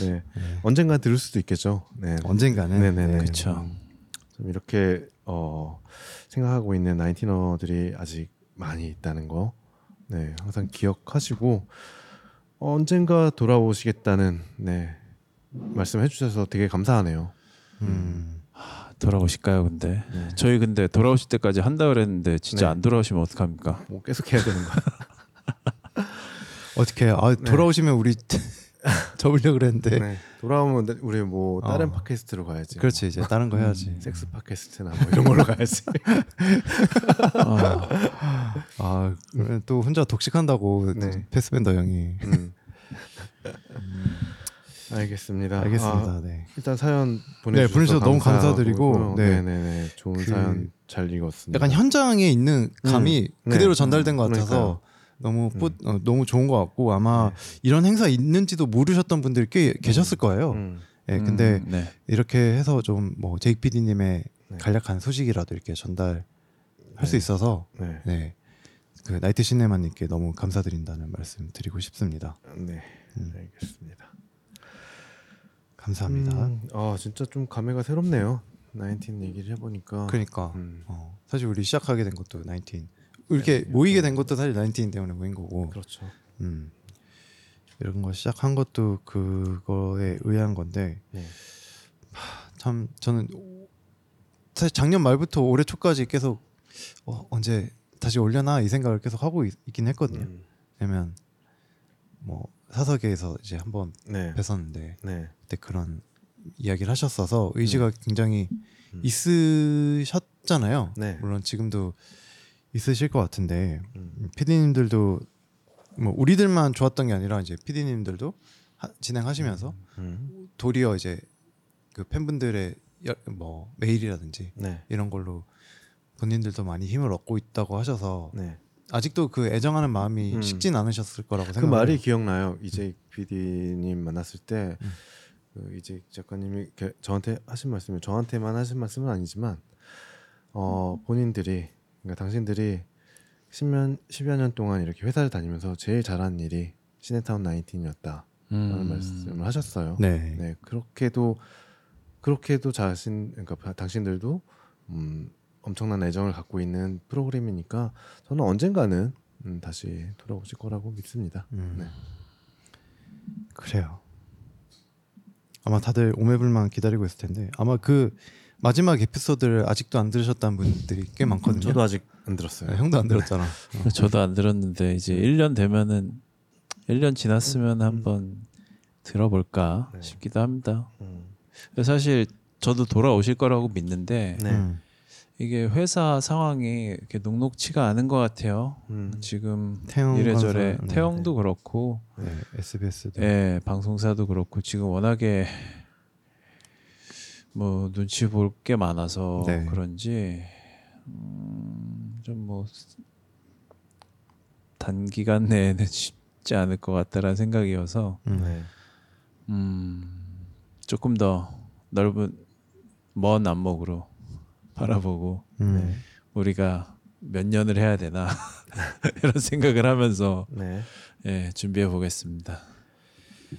네. 언젠가 들을 수도 있겠죠. 네. 언젠가는 네네네. 네. 좀 이렇게 어, 생각하고 있는 나인티너들이 아직 많이 있다는 거, 네 항상 기억하시고 어, 언젠가 돌아오시겠다는 네 말씀해 주셔서 되게 감사하네요. 음, 돌아오실까요? 근데 네. 저희 근데 돌아오실 때까지 한다 그랬는데 진짜 네. 안 돌아오시면 어떡합니까? 뭐 계속 해야 되는 거야. 어떻게 아, 돌아오시면 우리 접으려 그랬는데 네. 돌아오면 우리 뭐 다른 어. 팟캐스트로 가야지. 그렇지 이제 다른 거 해야지. 섹스 팟캐스트나 뭐 이런 걸로 가야지. 아, 아 그러면 또 혼자 독식한다고 네. 패스밴더 형이. 음. 알겠습니다. 알겠습니다. 아, 네. 일단 사연 네, 보내주셔서 보내주셔서 너무. 감사드리고, 네. 네네네 좋은 그 사연 잘 읽었습니다. 약간 현장에 있는 감이 음, 그대로 네. 전달된 것 음, 같아서. 너무 뿌, 어, 너무 좋은 것 같고 아마 이런 행사 있는지도 모르셨던 분들이 꽤 계셨을 거예요. 음, 네, 근데 음, 네. 이렇게 해서 좀 뭐 제이크 PD님의 네. 간략한 소식이라도 이렇게 전달할 수 네. 있어서 네. 네. 그 나이트 시네마님께 너무 감사드린다는 말씀 드리고 싶습니다. 네, 음. 알겠습니다. 감사합니다. 음, 아 진짜 좀 감회가 새롭네요. 나인틴 얘기를 해보니까. 그러니까 음, 어, 사실 우리 시작하게 된 것도 19 이렇게 모이게 된 것도 사실 19 때문에 모인 거고 그렇죠. 음. 이런 거 시작한 것도 그거에 의한 건데 네. 참 저는 사실 작년 말부터 올해 초까지 계속 어, 언제 다시 올려나 이 생각을 계속 하고 있, 긴 했거든요. 음, 왜냐면 뭐 사석에서 이제 한번 네. 뵀었는데 네. 그때 그런 이야기를 하셨어서 의지가 굉장히 음. 있으셨잖아요. 네. 물론 지금도 있으실 것 같은데 음, PD님들도 뭐 우리들만 좋았던 게 아니라 이제 PD님들도 진행하시면서 음, 도리어 이제 그 팬분들의 여- 뭐 메일이라든지 네. 이런 걸로 본인들도 많이 힘을 얻고 있다고 하셔서 네. 아직도 그 애정하는 마음이 음. 식진 않으셨을 거라고 그 생각해요. 말이 기억나요. 이제 PD님 만났을 때 음. 그 이제 작가님이 저한테 하신 말씀이 저한테만 하신 말씀은 아니지만 어 본인들이 그러니까 당신들이 10년 10여 년 동안 이렇게 회사를 다니면서 제일 잘한 일이 시네타운 19이었다라는 음. 말씀을 하셨어요. 네. 네 그렇게도 그렇게도 자신 그러니까 당신들도 음, 엄청난 애정을 갖고 있는 프로그램이니까 저는 언젠가는 음, 다시 돌아오실 거라고 믿습니다. 음. 네. 그래요. 아마 다들 오매불만 기다리고 있을 텐데 아마 그 마지막 에피소드를 아직도 안 들으셨다는 분들이 꽤 많거든요. 저도 아직 안 들었어요. 네, 형도 안 들었잖아. 저도 안 들었는데 이제 1년 되면은 1년 지났으면 한번 들어볼까 네. 싶기도 합니다. 음. 사실 저도 돌아오실 거라고 믿는데 네. 음. 이게 회사 상황이 이렇게 녹록치가 않은 것 같아요. 음. 지금 태영 이래저래 건설, 네, 태영도 그렇고 네, SBS도 예, 방송사도 그렇고 지금 워낙에 뭐 눈치 볼 게 많아서 네. 그런지 음, 좀뭐 단기간 내에는 쉽지 않을 것 같다라는 생각이어서 음. 네. 음, 조금 더 넓은 먼 안목으로 바라보고 음. 네. 우리가 몇 년을 해야 되나 이런 생각을 하면서 네. 예, 준비해 보겠습니다.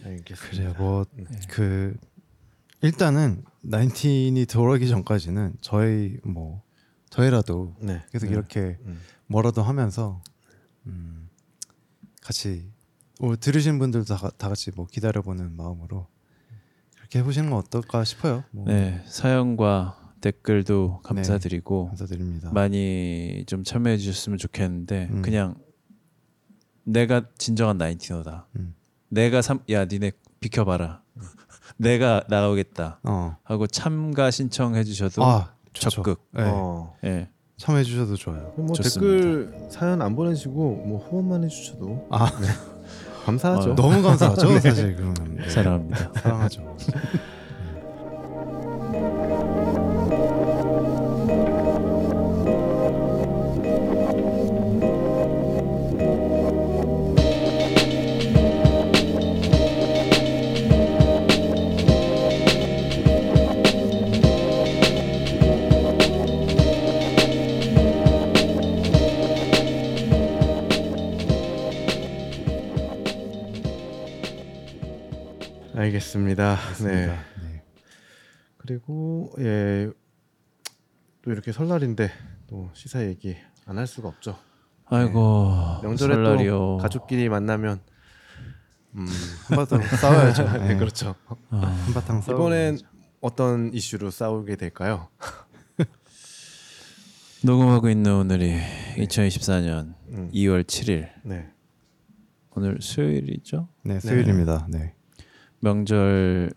알겠습니다. 그래요. 뭐 네. 그 일단은 나인틴이 들어오기 전까지는 저희 뭐 저희라도 네. 계속 네. 이렇게 음. 뭐라도 하면서 음, 같이 뭐 들으신 분들도 다, 다 같이 뭐 기다려보는 마음으로 그렇게 해보시는 건 어떨까 싶어요. 뭐 네, 사연과 댓글도 감사드리고 감사드립니다. 많이 좀 참여해 주셨으면 좋겠는데 음. 그냥 내가 진정한 나인티너다. 음. 내가 삼, 야 니네 비켜봐라. 내가 나오겠다 어, 하고 참가 신청해 주셔도 아 좋죠. 적극. 네, 어. 예, 참여해 주셔도 좋아요. 뭐 좋습니다. 댓글 사연 안 보내시고 뭐 후원만 해주셔도 아 감사하죠. 어, 너무 감사하죠, 사실 그러면 네. 사랑합니다. 사랑하죠. 알겠습니다. 네. 네. 그리고 예. 또 이렇게 설날인데 또 시사 얘기 안 할 수가 없죠. 아이고 명절에 설날이요. 또 가족끼리 만나면 음, 한바탕 싸워야죠. 네, 네. 그렇죠. 아, 한바탕 싸워. 이번엔 어떤 이슈로 싸우게 될까요? 녹음하고 있는 오늘이 2024년 음, 2월 7일 네. 오늘 수요일이죠? 네 수요일입니다. 네. 명절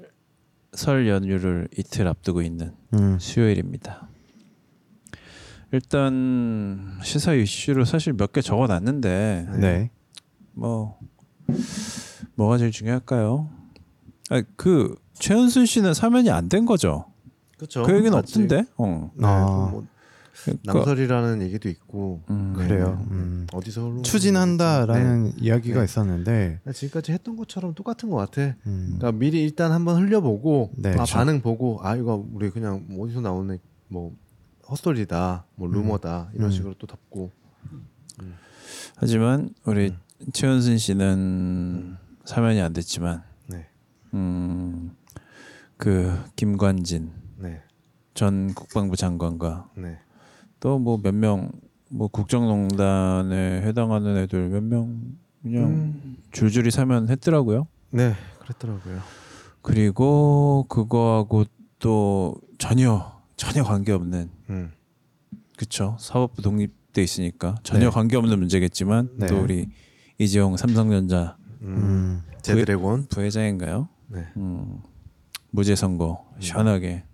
설 연휴를 이틀 앞두고 있는 음. 수요일입니다. 일단 시사 이슈로 사실 몇 개 적어놨는데 네. 뭐 뭐가 제일 중요할까요? 아, 그 최은순 씨는 사면이 안 된 거죠? 그렇죠. 그 얘기는 아직, 없던데. 어. 네, 아. 뭐 그러니까, 낭설이라는 얘기도 있고 음, 그래요. 네. 음. 어디서 추진한다라는 이야기가 네. 있었는데 네. 지금까지 했던 것처럼 똑같은 것 같아. 음. 그러니까 미리 일단 한번 흘려보고 네, 아, 그렇죠. 반응 보고 아 이거 우리 그냥 뭐 어디서 나오는 뭐 헛소리다, 뭐 루머다 이런 음. 식으로 또 덮고. 하지만 우리 음. 최은순 씨는 사면이 안 됐지만 네, 음, 그 김관진 네, 전 국방부 장관과 네, 또 뭐 몇 명 뭐 국정농단에 해당하는 애들 몇 명 그냥 음. 줄줄이 사면 했더라고요. 네, 그랬더라고요. 그리고 그거하고 또 전혀 전혀 관계없는 음, 그쵸 사법부 독립돼 있으니까 전혀 네. 관계없는 문제겠지만 네. 또 우리 이재용 삼성전자 음, 음. 제드래곤. 부회장인가요? 네, 음, 무죄 선고 시원하게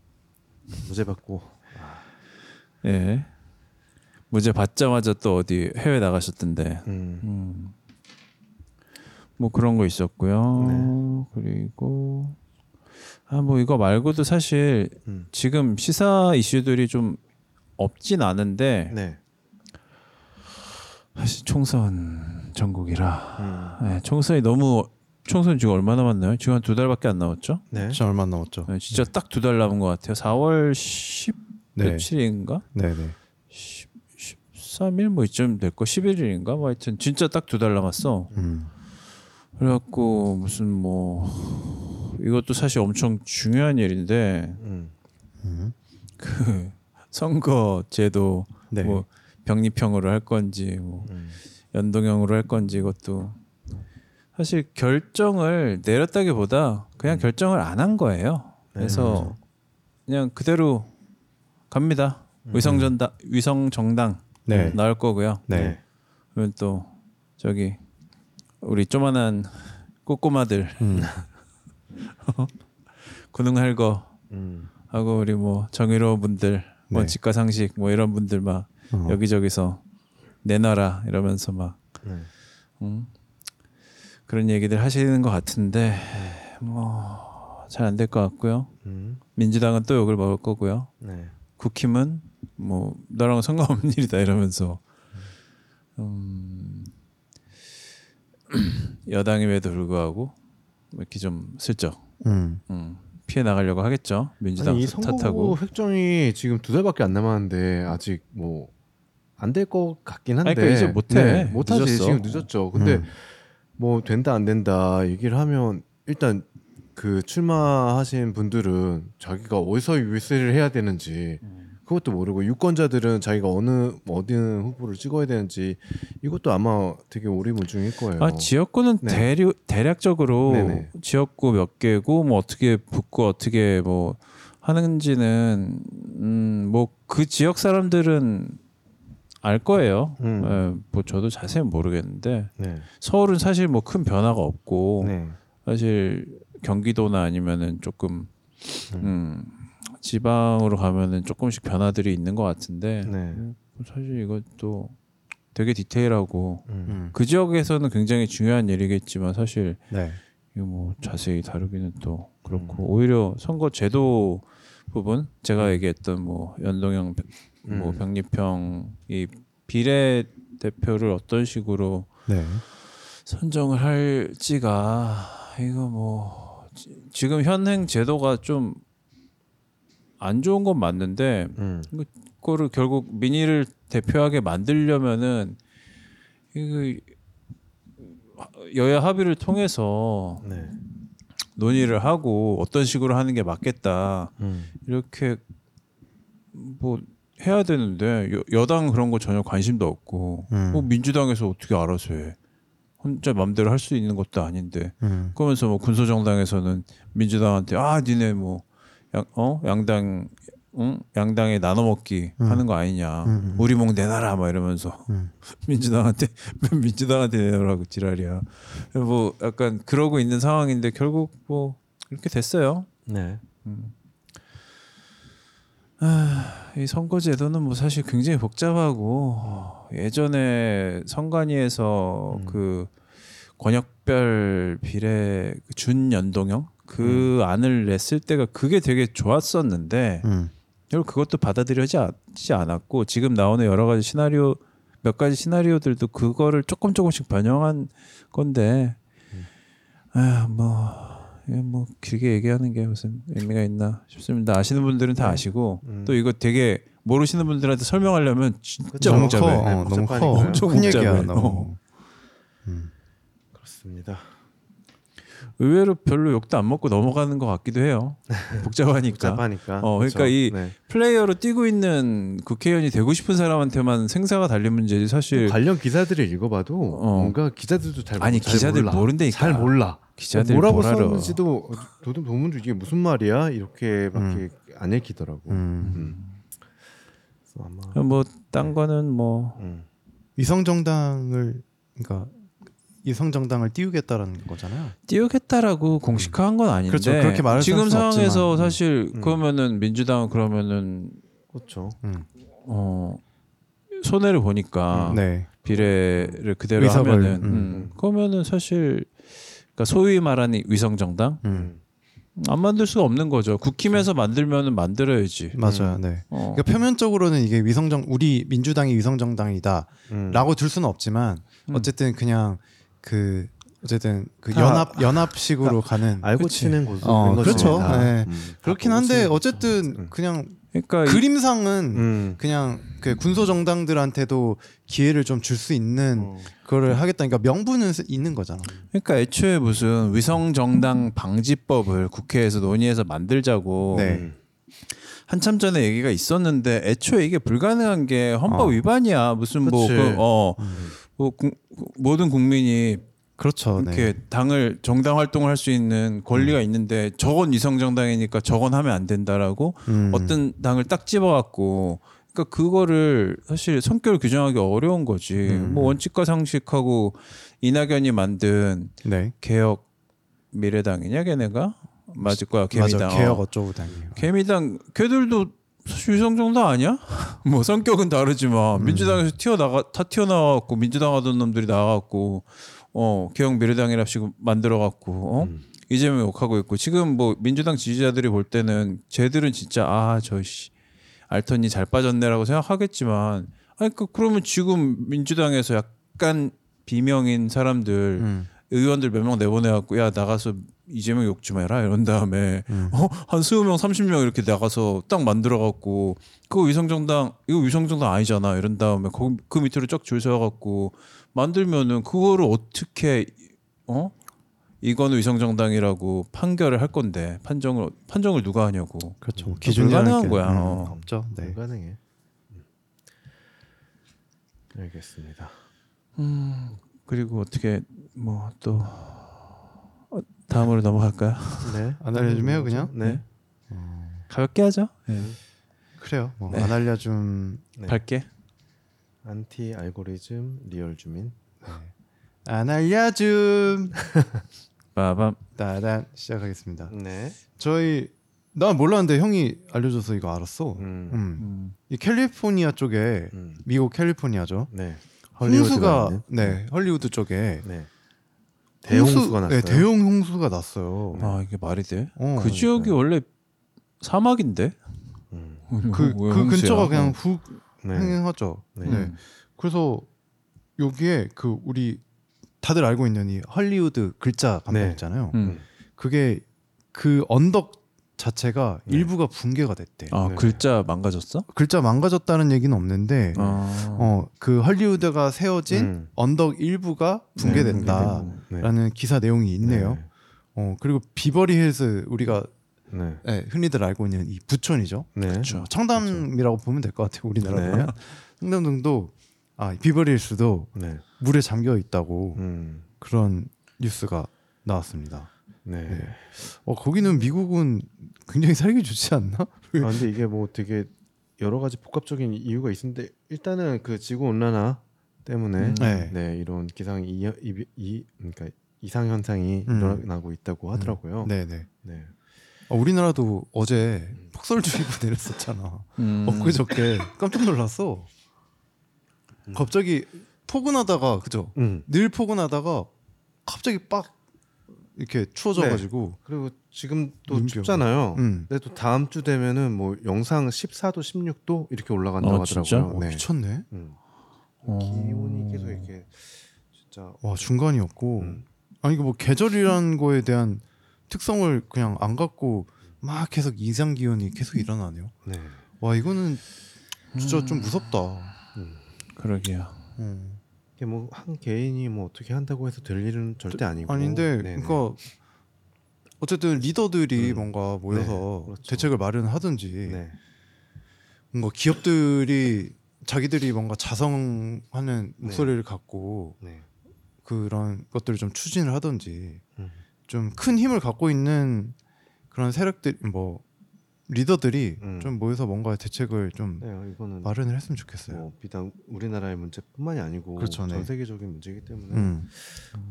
무죄 받고. 예 무죄 받자마자 또 어디 해외 나가셨던데 음, 음. 뭐 그런 거 있었고요. 그리고 아 뭐 이거 말고도 사실 음, 지금 시사 이슈들이 좀 없진 않은데 네, 사실 총선 전국이라 음, 네, 총선이 너무 총선 지금 얼마 남았나요? 지금 한 두 달밖에 안 남았죠? 네, 진짜 얼마 남았죠? 네, 진짜 딱 두 달 남은 것 같아요. 4월 10 네. 며칠인가? 네, 네. 10, 13일 뭐 이쯤 될거 11일인가? 뭐 하여튼 진짜 딱 두 달 남았어. 음. 그래갖고 무슨 뭐 이것도 사실 엄청 중요한 일인데 음, 음. 그 선거 제도 네. 뭐 병립형으로 할 건지 뭐 음, 연동형으로 할 건지 이것도 사실 결정을 내렸다기보다 그냥 결정을 안 한 거예요. 그래서 그냥 그대로 갑니다. 위성 전당 위성 정당 네. 나올 거고요. 네. 그러면 또 저기 우리 조만한 꼬꼬마들 음. 군웅할거 음. 하고 우리 뭐 정의로운 분들 뭐 네. 직가상식 뭐 이런 분들 막 어. 여기저기서 내놔라 이러면서 막 네. 음, 그런 얘기들 하시는 것 같은데 뭐 잘 안 될 것 같고요. 음. 민주당은 또 욕을 먹을 거고요. 네. 국힘은 뭐 너랑 상관없는 일이다 이러면서 음, 여당임에도 불구하고 이렇게 좀 슬쩍 음. 음, 피해 나가려고 하겠죠. 민주당 아니 이 탓하고 획정이 지금 두 달밖에 안 남았는데 아직 뭐 안 될 것 같긴 한데 아니, 그러니까 이제 못해. 네, 못하지 늦었어. 지금 늦었죠. 근데 음. 뭐 된다 안 된다 얘기를 하면 일단 그 출마하신 분들은 자기가 어디서 유세를 해야 되는지 그것도 모르고 유권자들은 자기가 어느 어디 후보를 찍어야 되는지 이것도 아마 되게 오리무중일 거예요. 아 지역구는 네. 대류, 대략적으로 네네. 지역구 몇 개고 뭐 어떻게 붙고 어떻게 뭐 하는지는 음 뭐 그 지역 사람들은 알 거예요. 음. 예, 뭐 저도 자세히 모르겠는데 네. 서울은 사실 뭐 큰 변화가 없고 네. 사실 경기도나 아니면은 조금 음, 지방으로 가면은 조금씩 변화들이 있는 것 같은데 네. 뭐 사실 이것도 되게 디테일하고 음. 음. 그 지역에서는 굉장히 중요한 일이겠지만 사실 네. 이거 뭐 자세히 다루기는 또 그렇고 음. 오히려 선거 제도 부분 제가 얘기했던 뭐 연동형 병- 뭐 음. 병립형 이 비례 대표를 어떤 식으로 네. 선정을 할지가 이거 뭐 지- 지금 현행 제도가 좀 안 좋은 건 맞는데 음. 그거를 결국 민의를 대표하게 만들려면은 이거 여야 합의를 통해서 네. 논의를 하고 어떤 식으로 하는 게 맞겠다 음. 이렇게 뭐 해야 되는데 여, 여당 그런 거 전혀 관심도 없고 음. 뭐 민주당에서 어떻게 알아서 해 혼자 맘대로 할 수 있는 것도 아닌데 음. 그러면서 뭐 군소정당에서는 민주당한테 아 니네 뭐 양, 어 양당 응? 양당에 나눠 먹기 음. 하는 거 아니냐 음. 우리 목 내놔라 막 이러면서 음. 민주당한테 민주당한테 내놓으라고 지랄이야 뭐 약간 그러고 있는 상황인데 결국 뭐 이렇게 됐어요 네. 이 선거제도는 뭐 사실 굉장히 복잡하고 예전에 선관위에서 음. 그 권역별 비례 그 준연동형 그 안을 냈을 때가 그게 되게 좋았었는데 음. 결국 그것도 받아들여지지 않았고 지금 나오는 여러 가지 시나리오 몇 가지 시나리오들도 그거를 조금 조금씩 반영한 건데 아뭐 뭐 길게 얘기하는 게 무슨 의미가 있나 싶습니다. 아시는 분들은 다 아시고 음. 또 이거 되게 모르시는 분들한테 설명하려면 진짜 너무 복잡해. 커. 네, 어, 너무 커. 엄청 큰 얘기야. 복잡해. 너무. 어. 그렇습니다. 의외로 별로 욕도 안 먹고 넘어가는 것 같기도 해요. 복잡하니까. 복잡하니까. 어, 그러니까 그렇죠. 이 네. 플레이어로 뛰고 있는 국회의원이 되고 싶은 사람한테만 생사가 달린 문제지 사실 관련 기사들을 읽어봐도 어. 뭔가 기자들도 잘 아니, 잘 기자들 몰라. 모른다니까. 잘 몰라. 기자들 뭐라고. 썼는지도 도둑 도문도 이게 무슨 말이야 이렇게밖에 안 읽히더라고. 음. 음. 아마 뭐딴 거는 뭐 음. 위성 정당을 그러니까 위성 정당을 띄우겠다라는 거잖아요. 띄우겠다라고 공식화한 건 아닌데 그렇죠. 그렇게 말할 지금 상황에서 없지만. 사실 음. 그러면은 민주당은 그러면은 그렇죠. 음. 어 손해를 보니까 네. 비례를 그대로 의석을, 하면은 음. 음. 그러면은 사실 그러니까 소위 말하는 위성 정당 음. 안 만들 수가 없는 거죠. 국힘에서 만들면은 만들어야지. 맞아요. 네. 어. 그러니까 표면적으로는 이게 위성정 우리 민주당이 위성정당이다라고 음. 들 수는 없지만 음. 어쨌든 그냥 그 어쨌든 그다 연합 연합식으로 가는 알고 그치. 치는 곳은 어, 된 그렇죠. 네. 음. 그렇긴 한데 어쨌든 음. 그냥 그러니까 이- 그림상은 음. 그냥 그 군소 정당들한테도 기회를 좀 줄 수 있는 어. 그거를 하겠다. 그러니까 명분은 쓰- 있는 거잖아. 그러니까 애초에 무슨 위성 정당 방지법을 국회에서 논의해서 만들자고 네. 음. 한참 전에 얘기가 있었는데 애초에 이게 불가능한 게 헌법 어. 위반이야. 무슨 뭐. 그어뭐 구- 모든 국민이 그렇죠. 네. 이렇게 당을 정당 활동을 할 수 있는 권리가 있는데 저건 위성 정당이니까 저건 하면 안 된다라고 음. 어떤 당을 딱 집어갖고 그러니까 그거를 사실 성격을 규정하기 어려운 거지. 음. 뭐 원칙과 상식하고 이낙연이 만든 네. 개혁 미래당이냐 걔네가 맞을 거야 개미당. 맞아. 개혁 어. 어쩌고 당이요. 개미당 걔들도 위성정당 아니야? 뭐 성격은 다르지만 음. 민주당에서 튀어나가 다 튀어나와갖고 민주당 하던 놈들이 나와갖고 어 개혁 미래당이랍시고 만들어갖고 어 음. 이재명 욕하고 있고 지금 뭐 민주당 지지자들이 볼 때는 쟤들은 진짜 아 저씨 알턴이 잘 빠졌네라고 생각하겠지만 아니 그 그러면 지금 민주당에서 약간 비명인 사람들 음. 의원들 몇 명 내보내갖고 야 나가서 이재명 욕 좀 해라 이런 다음에 음. 어 한 스무 명 삼십 명 이렇게 나가서 딱 만들어 갖고 그거 위성정당 이거 위성정당 아니잖아 이런 다음에 그, 그 밑으로 쫙줄 서갖고 만들면은 그거를 어떻게 어 이거는 위성정당이라고 판결을 할 건데 판정을 판정을 누가 하냐고 그렇죠. 음, 기준이라는 불가능한 게, 거야. 음, 어. 없죠. 네. 불가능해. 음. 알겠습니다. 그리고 어떻게 뭐또 다음으로 넘어갈까요? 네. 안 알려주면 그냥? 네. 가볍게 하죠. 그래요. 뭐 네. 안 알려줌 네. 밝게. 안티 알고리즘 리얼 주민. 안 알려줌 빠밤. 따단 시작하겠습니다. 네. 저희 나 몰랐는데 형이 알려줘서 이거 알았어. 음. 음. 음. 이 캘리포니아 쪽에 음. 미국 캘리포니아죠. 네. 있는? 네 헐리우드 쪽에 네. 대홍수 가 났어요. 네, 대형 홍수가 났어요. 아 이게 말이 돼? 어, 그 지역이 원래 사막인데? 음. 그, 왜 그? 근처가 그냥 어. 훅 네. 행행하죠. 네. 네. 음. 그래서 여기에 그 우리 다들 알고 있는 이 헐리우드 글자 간판 네. 있잖아요. 음. 그게 그 언덕 자체가 네. 일부가 붕괴가 됐대. 아 네. 글자 망가졌어? 글자 망가졌다는 얘기는 없는데 아. 어그 헐리우드가 세워진 음. 언덕 일부가 붕괴된다라는 네. 기사 내용이 있네요. 어 그리고 비버리 힐스 우리가 네. 네, 흔히들 알고 있는 이 부촌이죠. 네. 그렇죠. 어, 청담이라고 보면 될 것 같아요. 우리나라 네. 보면 청담동도 아 비버리 힐스도 네. 물에 잠겨 있다고 음. 그런 뉴스가 나왔습니다. 네. 네. 어 거기는 미국은 굉장히 살기 좋지 않나? 아 근데 이게 뭐 되게 여러 가지 복합적인 이유가 있는데 일단은 그 지구 온난화 때문에 음. 네. 네. 이런 기상 이, 이, 이 그러니까 이상 현상이 음. 일어나고 있다고 하더라고요. 네네. 네. 어, 우리나라도 어제 폭설주의보 내렸었잖아. 음. 엊그저께 깜짝 놀랐어. 갑자기 포근하다가 그죠? 음. 늘 포근하다가 갑자기 빡 이렇게 추워져가지고. 그리고 지금 또 눈병. 춥잖아요. 음. 근데 또 다음 주 되면은 뭐 영상 14도, 16도 이렇게 올라간다고 아? 하더라고요. 어, 네. 미쳤네. 음. 어. 기온이 계속 이렇게 진짜 와 중간이 없고. 음. 아니 이거 뭐 계절이라는 거에 대한 특성을 그냥 안 갖고 막 계속 이상 기온이 계속 일어나네요. 네. 와 이거는 진짜 좀 무섭다. 음. 그러게요. 음. 이게 뭐 한 개인이 뭐 어떻게 한다고 해서 될 일은 절대 아니고 아닌데 네네. 그러니까 어쨌든 리더들이 음. 뭔가 모여서 네, 그렇죠. 대책을 마련하든지 네. 뭔가 기업들이 자기들이 뭔가 자성하는 목소리를 갖고 네. 그런 것들을 좀 추진을 하든지 음. 좀큰 힘을 갖고 있는 그런 세력들 뭐 리더들이 음. 좀 모여서 뭔가 대책을 좀 네, 이거는 마련을 했으면 좋겠어요. 뭐 비단 우리나라의 문제뿐만이 아니고 그렇죠, 네. 전 세계적인 문제이기 때문에 음.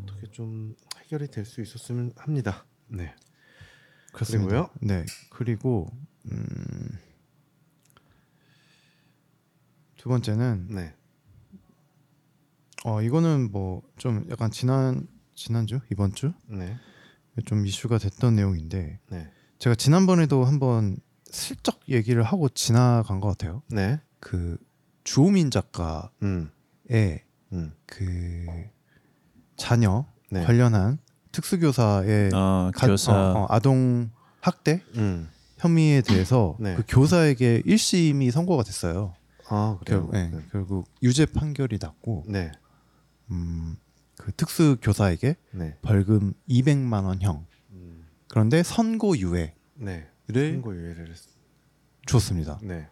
어떻게 좀 해결이 될 수 있었으면 합니다. 네. 그렇습니다. 그리고요? 네. 그리고 음, 두 번째는 네. 어 이거는 뭐 좀 약간 지난 지난주 이번 주 네. 좀 이슈가 됐던 내용인데 네. 제가 지난번에도 한번 슬쩍 얘기를 하고 지나간 것 같아요. 네. 그 주호민 작가의 음. 음. 그 자녀 네. 관련한 특수교사의 아 가- 교사 어, 어, 아동 학대 음. 혐의에 대해서 네. 그 교사에게 1심이 선고가 됐어요. 아, 그래요. 결, 네, 네. 결국 유죄 판결이 났고 네. 음, 그 특수 교사에게 네. 벌금 200만 원형 음. 그런데 선고유예 를. 선고 유예를 했... 줬습니다. 네.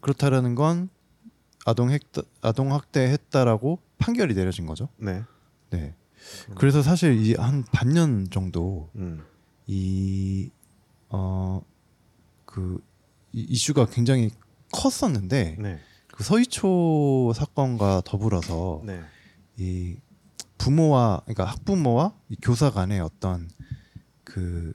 그렇다라는 건 아동 핵 아동 학대했다라고 판결이 내려진 거죠. 네. 네. 그래서 사실 이 한 반년 정도 음. 이어그 이슈가 굉장히 컸었는데 네. 그 서희초 사건과 더불어서 네. 이 부모와 그러니까 학부모와 이 교사 간의 어떤 그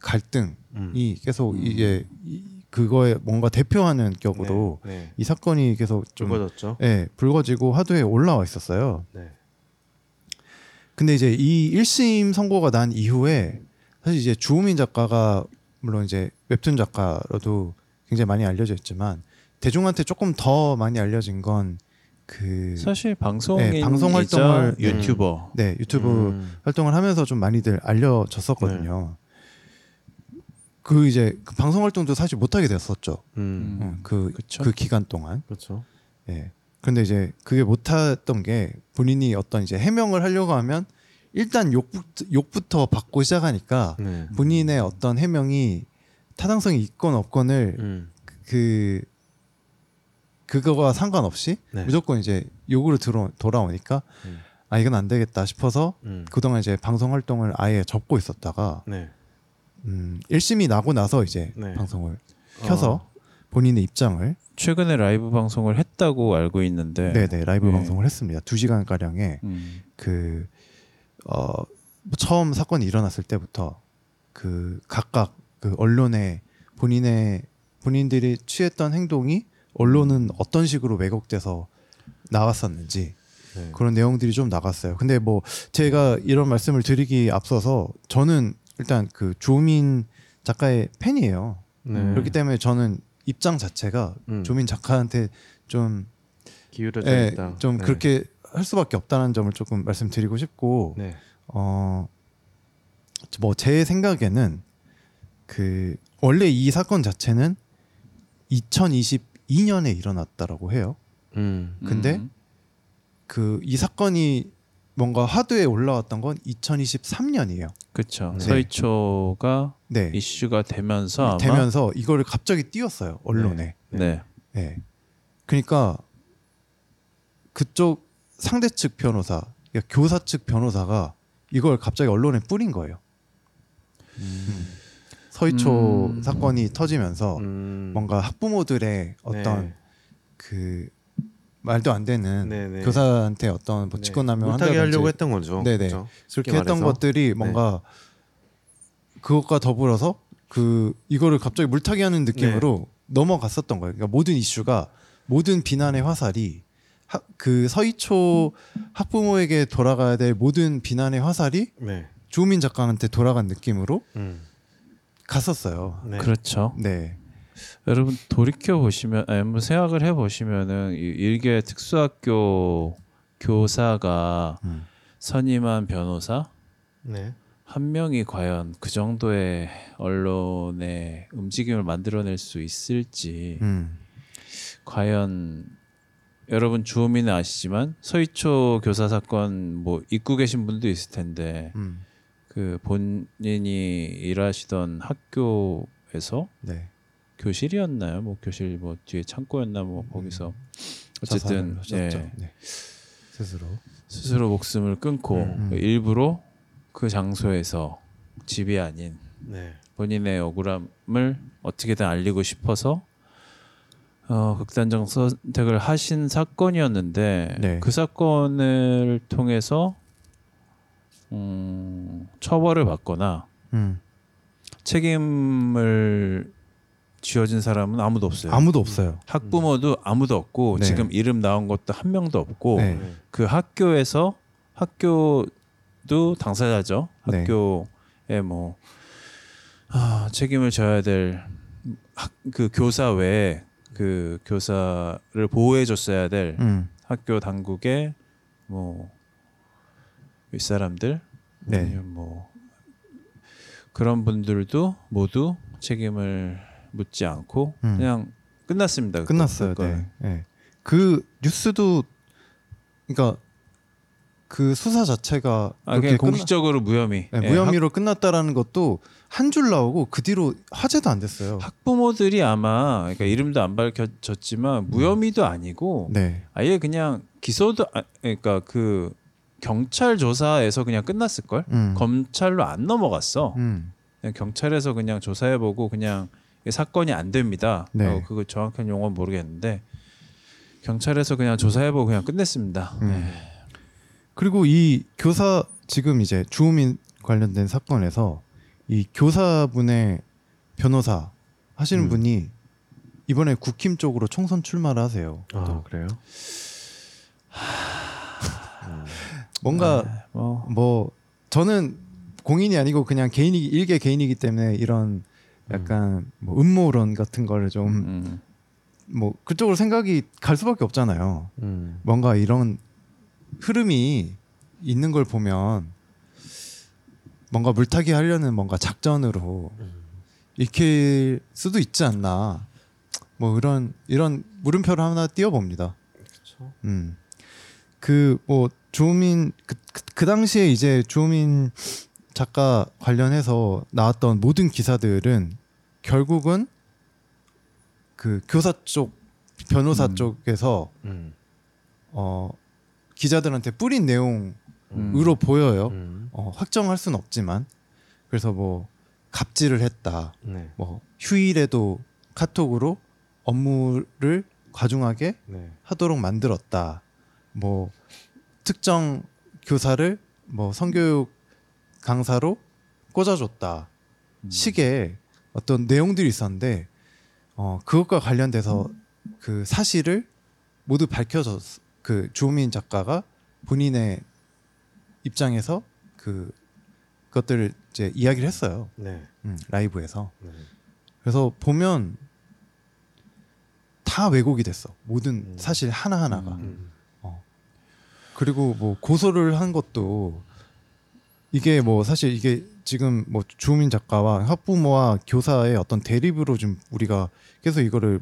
갈등이 음. 계속 이게 이- 그거에 뭔가 대표하는 격으로 네. 네. 이 사건이 계속 좀 붉어졌죠. 예, 불거지고 화두에 올라와 있었어요. 네. 근데 이제 이 1심 선고가 난 이후에 사실 이제 주호민 작가가 물론 이제 웹툰 작가로도 굉장히 많이 알려져 있지만 대중한테 조금 더 많이 알려진 건 그 사실 방송인 네, 방송 활동을- 유튜버 네, 유튜브 음. 활동을 하면서 좀 많이들 알려졌었거든요. 그 이제 그 방송 활동도 사실 못 하게 됐었죠. 음. 어, 그, 그쵸. 그 기간 동안. 그렇죠. 예. 근데 이제 그게 못했던 게 본인이 어떤 이제 해명을 하려고 하면 일단 욕부터, 욕부터 받고 시작하니까 네. 본인의 어떤 해명이 타당성이 있건 없건을 음. 그 그거와 상관없이 네. 무조건 이제 욕으로 들어 돌아오니까 음. 아 이건 안 되겠다 싶어서 음. 그동안 이제 방송 활동을 아예 접고 있었다가 네. 음, 1심이 나고 나서 이제 네. 방송을 켜서 어. 본인의 입장을 최근에 라이브 방송을 했다고 알고 있는데 네, 네 라이브 네. 방송을 했습니다. 2 시간 가량의 음, 그 어, 뭐 처음 사건이 일어났을 때부터 그 각각 그 언론에 본인의 본인들이 취했던 행동이 언론은 어떤 식으로 왜곡돼서 나왔었는지 네. 그런 내용들이 좀 나갔어요. 근데 뭐 제가 이런 말씀을 드리기 앞서서 저는 일단 그 조민 작가의 팬이에요. 네. 그렇기 때문에 저는 입장 자체가 음. 조민 작가한테 좀, 기울어져 예, 있다. 좀 네. 그렇게 할 수밖에 없다는 점을 조금 말씀드리고 싶고 네. 어, 뭐 제 생각에는 그 원래 이 사건 자체는 2022년에 일어났다라고 해요. 음. 근데 음. 그이 사건이 뭔가 화두에 올라왔던 건 2023년이에요. 그렇죠. 네. 서희초가 네. 이슈가 되면서 아마 되면서 이거를 갑자기 띄웠어요 언론에. 네. 네. 그러니까 그쪽 상대 측 변호사, 그러니까 교사 측 변호사가 이걸 갑자기 언론에 뿌린 거예요. 음. 서희초 음. 사건이 터지면서 음. 뭔가 학부모들의 어떤 네. 그 말도 안 되는 네, 네. 교사한테 어떤 뭐 네. 직권 남용 못하게 하려고 했던 거죠. 네네. 그렇죠? 그렇게 쉽게 했던 말해서. 것들이 뭔가 그것과 더불어서 그 이거를 갑자기 물타기 하는 느낌으로 네. 넘어갔었던 거예요. 그러니까 모든 이슈가 모든 비난의 화살이 하, 그 서희초 학부모에게 돌아가야 될 모든 비난의 화살이 네. 조민 작가한테 돌아간 느낌으로 음. 갔었어요. 네. 그렇죠. 네. 여러분 돌이켜 보시면 아니 한번 생각을 해 보시면은 이 일개 특수학교 교사가 음. 선임한 변호사 네. 한 명이 과연 그 정도의 언론의 움직임을 만들어낼 수 있을지 음. 과연 여러분 주호민은 아시지만 서희초 교사 사건 뭐 잊고 계신 분도 있을 텐데 음. 그 본인이 일하시던 학교에서 네. 교실이었나요? 뭐 교실 뭐 뒤에 창고였나 뭐 거기서 어쨌든 자살을 하셨죠. 예, 네. 스스로. 스스로 목숨을 끊고 음. 일부러 그 장소에서 집이 아닌 네. 본인의 억울함을 어떻게든 알리고 싶어서 어, 극단적 선택을 하신 사건이었는데 네. 그 사건을 통해서 음, 처벌을 받거나 음. 책임을 쥐어진 사람은 아무도 없어요. 아무도 없어요. 학부모도 아무도 없고 네. 지금 이름 나온 것도 한 명도 없고 네. 네. 그 학교에서 학교도 당사자죠. 네. 학교에 뭐 아, 책임을 져야 될 그 교사 외에 그 교사를 보호해 줬어야 될 음. 학교 당국의 뭐 윗사람들 네. 아니면 뭐 그런 분들도 모두 책임을 묻지 않고 음. 그냥 끝났습니다. 그 끝났어요. 네. 네. 그 뉴스도 그러니까 그 수사 자체가 아, 그렇게 그냥 끝나- 공식적으로 무혐의. 네, 예, 무혐의로 끝났다라는 것도 한 줄 나오고 그 뒤로 화제도 안 됐어요. 학, 학부모들이 아마 그러니까 이름도 안 밝혀졌지만 무혐의도 아니고 네. 아예 그냥 기소도 아, 그러니까 그 경찰 조사에서 그냥 끝났을 걸. 음. 검찰로 안 넘어갔어. 음. 그냥 경찰에서 그냥 조사해보고 그냥 사건이 안 됩니다. 네. 어, 그거 정확한 용어는 모르겠는데 경찰에서 그냥 조사해보고 그냥 끝냈습니다. 음. 네. 그리고 이 교사 지금 이제 주호민 관련된 사건에서 이 교사분의 변호사 하시는 음. 분이 이번에 국힘 쪽으로 총선 출마를 하세요. 아 그래요? 뭔가 네, 뭐 뭐 저는 공인이 아니고 그냥 개인이 일개 개인이기 때문에 이런 약간 뭐 음모론 같은 거를 좀뭐 음, 그쪽으로 생각이 갈 수밖에 없잖아요. 음. 뭔가 이런 흐름이 있는 걸 보면 뭔가 물타기 하려는 뭔가 작전으로 익힐 수도 있지 않나. 뭐 이런 이런 물음표를 하나 띄워봅니다. 그렇죠. 음. 그뭐 주호민 그, 그, 그 당시에 이제 주호민 작가 관련해서 나왔던 모든 기사들은 결국은 그 교사 쪽 변호사 음. 쪽에서 음. 어 기자들한테 뿌린 내용으로 음. 보여요. 음. 어, 확정할 수는 없지만 그래서 뭐 갑질을 했다. 네. 뭐 휴일에도 카톡으로 업무를 과중하게 네. 하도록 만들었다. 뭐 특정 교사를 뭐 성교육 강사로 꽂아줬다. 식의 어떤 내용들이 있었는데 어 그것과 관련돼서 그 사실을 모두 밝혀졌 그 주호민 작가가 본인의 입장에서 그 그것들을 이제 이야기를 했어요. 네. 음, 라이브에서. 네. 그래서 보면 다 왜곡이 됐어. 모든 음. 사실 하나 하나가. 음. 그리고 뭐 고소를 한 것도 이게 뭐 사실 이게 지금 뭐 주민 작가와 학부모와 교사의 어떤 대립으로 좀 우리가 계속 이거를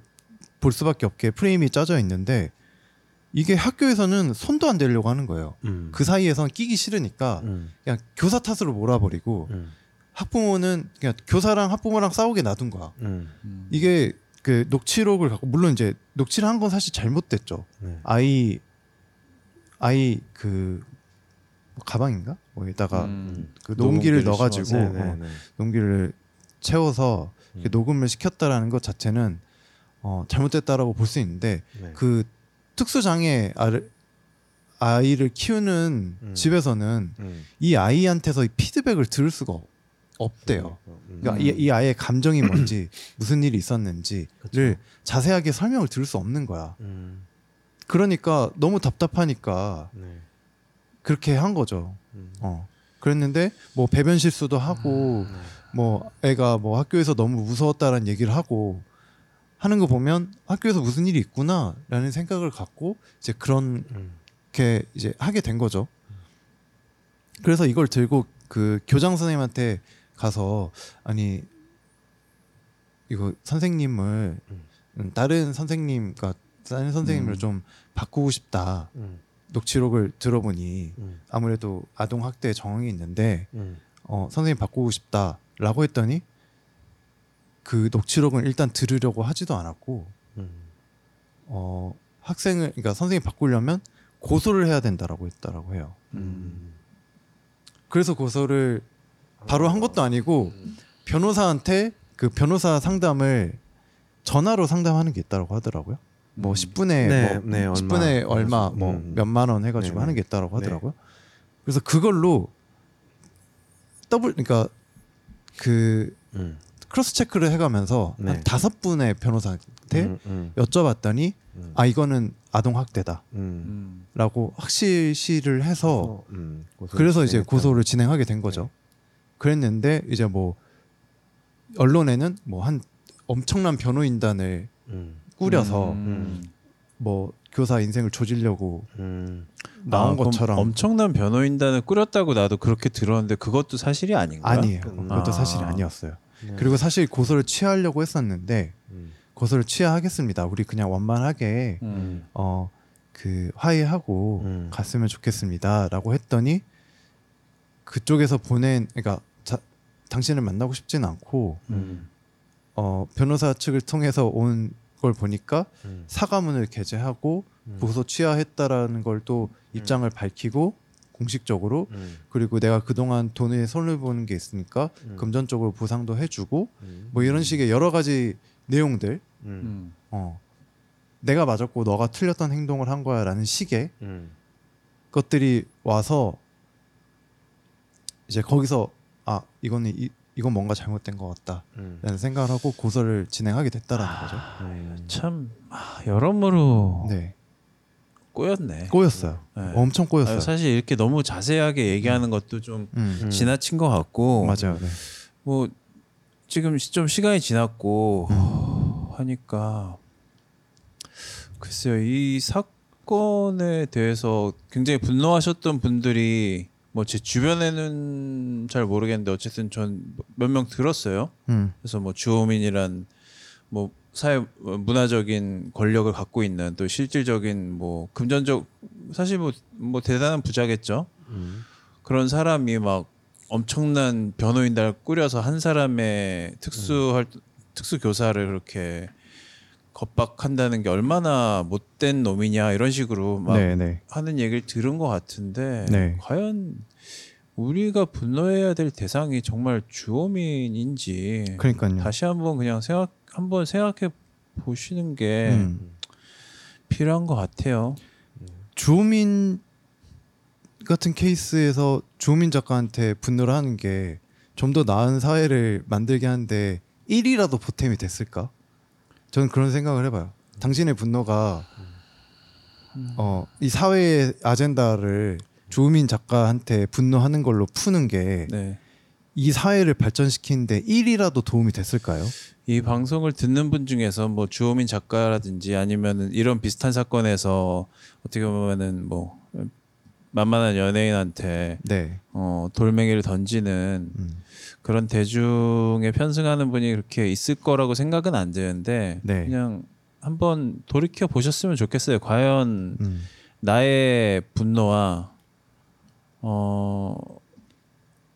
볼 수밖에 없게 프레임이 짜져 있는데 이게 학교에서는 손도 안 대려고 하는 거예요. 음. 그 사이에선 끼기 싫으니까 음. 그냥 교사 탓으로 몰아버리고 음. 학부모는 그냥 교사랑 학부모랑 싸우게 놔둔 거야. 음. 음. 이게 그 녹취록을 갖고 물론 이제 녹취를 한 건 사실 잘못됐죠. 네. 아이 아이 그 가방인가 뭐에다가 음. 그 농기를 녹음기를 넣어가지고 심어서. 네, 네, 어, 네. 농기를 채워서 음. 녹음을 시켰다라는 것 자체는 어, 잘못됐다라고 볼 수 있는데 네. 그 특수 장애 아를 아이를 키우는 음. 집에서는 음. 이 아이한테서 이 피드백을 들을 수가 없대요. 음. 그러니까 이, 이 아이의 감정이 뭔지 무슨 일이 있었는지를 그쵸. 자세하게 설명을 들을 수 없는 거야. 음. 그러니까 너무 답답하니까 네. 그렇게 한 거죠. 음. 어. 그랬는데 뭐 배변 실수도 하고 네. 뭐 애가 뭐 학교에서 너무 무서웠다라는 얘기를 하고 하는 거 보면 학교에서 무슨 일이 있구나라는 생각을 갖고 이제 그런 음. 게 이제 하게 된 거죠. 그래서 이걸 들고 그 교장 선생님한테 가서 아니 이거 선생님을 음. 음, 다른 선생님과 다른 선생님을 음. 좀 바꾸고 싶다. 음. 녹취록을 들어보니 음. 아무래도 아동 학대 정황이 있는데 음. 어, 선생님 바꾸고 싶다라고 했더니 그 녹취록은 일단 들으려고 하지도 않았고 음. 어, 학생을 그러니까 선생님 바꾸려면 고소를 해야 된다라고 했다라고 해요. 음. 그래서 고소를 바로 한 것도 아니고 변호사한테 그 변호사 상담을 전화로 상담하는 게 있다라고 하더라고요. 뭐 음. 10분에 네, 뭐 네, 얼마. 10분에 얼마 뭐 음. 몇만 원 해가지고 네, 하는 게 네. 있다라고 네. 하더라고요. 그래서 그걸로 더블 그러니까 그 음. cross check를 해가면서 네. 한 다섯 분의 변호사한테 음. 음. 여쭤봤더니 음. 아 이거는 아동 학대다라고 음. 음. 확실시를 해서 음. 고소를 그래서 이제. 고소를 진행하게 된 거죠. 그랬는데 이제 뭐 언론에는 뭐 한 엄청난 변호인단을 음. 꾸려서 음. 뭐 교사 인생을 조지려고 음. 나온 아, 것처럼 엄청난 변호인단을 꾸렸다고 나도 그렇게 들었는데 그것도 사실이 아닌가? 아니에요. 음. 그것도 아. 사실이 아니었어요. 네. 그리고 사실 고소를 취하려고 했었는데 음. 고소를 취하하겠습니다. 우리 그냥 원만하게 음. 어그 화해하고 음. 갔으면 좋겠습니다라고 했더니 그쪽에서 보낸 그러니까 자, 당신을 만나고 싶지는 않고 음. 어 변호사 측을 통해서 온 걸 보니까 음. 사과문을 게재하고 음. 고소 취하했다라는 걸 또 입장을 밝히고 공식적으로 음. 그리고 내가 그동안 돈에 손을 보는 게 있으니까 음. 금전적으로 보상도 해주고 음. 뭐 이런 식의 여러 가지 내용들 음. 음. 어 내가 맞았고 너가 틀렸던 행동을 한 거야라는 식의 음. 것들이 와서 이제 거기서 아 이거는 이, 이건 뭔가 잘못된 것 같다라는 음. 생각을 하고 고소를 진행하게 됐다라는 거죠. 음. 참 아, 여러모로 네 꼬였네. 꼬였어요. 네. 엄청 아, 꼬였어요. 사실 이렇게 너무 자세하게 얘기하는 것도 좀 음. 음. 지나친 것 같고 맞아요. 네. 뭐 지금 시- 좀 시간이 지났고 음. 하니까 글쎄요 이 사건에 대해서 굉장히 분노하셨던 분들이 뭐 제 주변에는 잘 모르겠는데 어쨌든 전 몇 명 들었어요. 음. 그래서 뭐 주호민이란 뭐 사회 문화적인 권력을 갖고 있는 또 실질적인 뭐 금전적 사실 뭐, 뭐 대단한 부자겠죠. 음. 그런 사람이 막 엄청난 변호인단을 꾸려서 한 사람의 특수 할 특수 교사를 그렇게 겁박한다는 게 얼마나 못된 놈이냐 이런 식으로 막 네, 네. 하는 얘기를 들은 것 같은데 네. 과연 우리가 분노해야 될 대상이 정말 주호민인지 그러니까요. 다시 한번 그냥 생각 한번 생각해 보시는 게 음. 필요한 것 같아요. 주호민 같은 케이스에서 주호민 작가한테 분노를 하는 게 좀 더 나은 사회를 만들게 하는데 1이라도 보탬이 됐을까? 저는 그런 생각을 해봐요. 당신의 분노가 어, 이 사회의 아젠다를 주호민 작가한테 분노하는 걸로 푸는 게이 네. 사회를 발전시키는데 1이라도 도움이 됐을까요? 이 방송을 듣는 분 중에서 뭐 주호민 작가라든지 아니면은 이런 비슷한 사건에서 어떻게 보면은 뭐 만만한 연예인한테 네. 어 돌멩이를 던지는 음. 그런 대중에 편승하는 분이 그렇게 있을 거라고 생각은 안 드는데 네. 그냥 한번 돌이켜 보셨으면 좋겠어요. 과연 음. 나의 분노와 어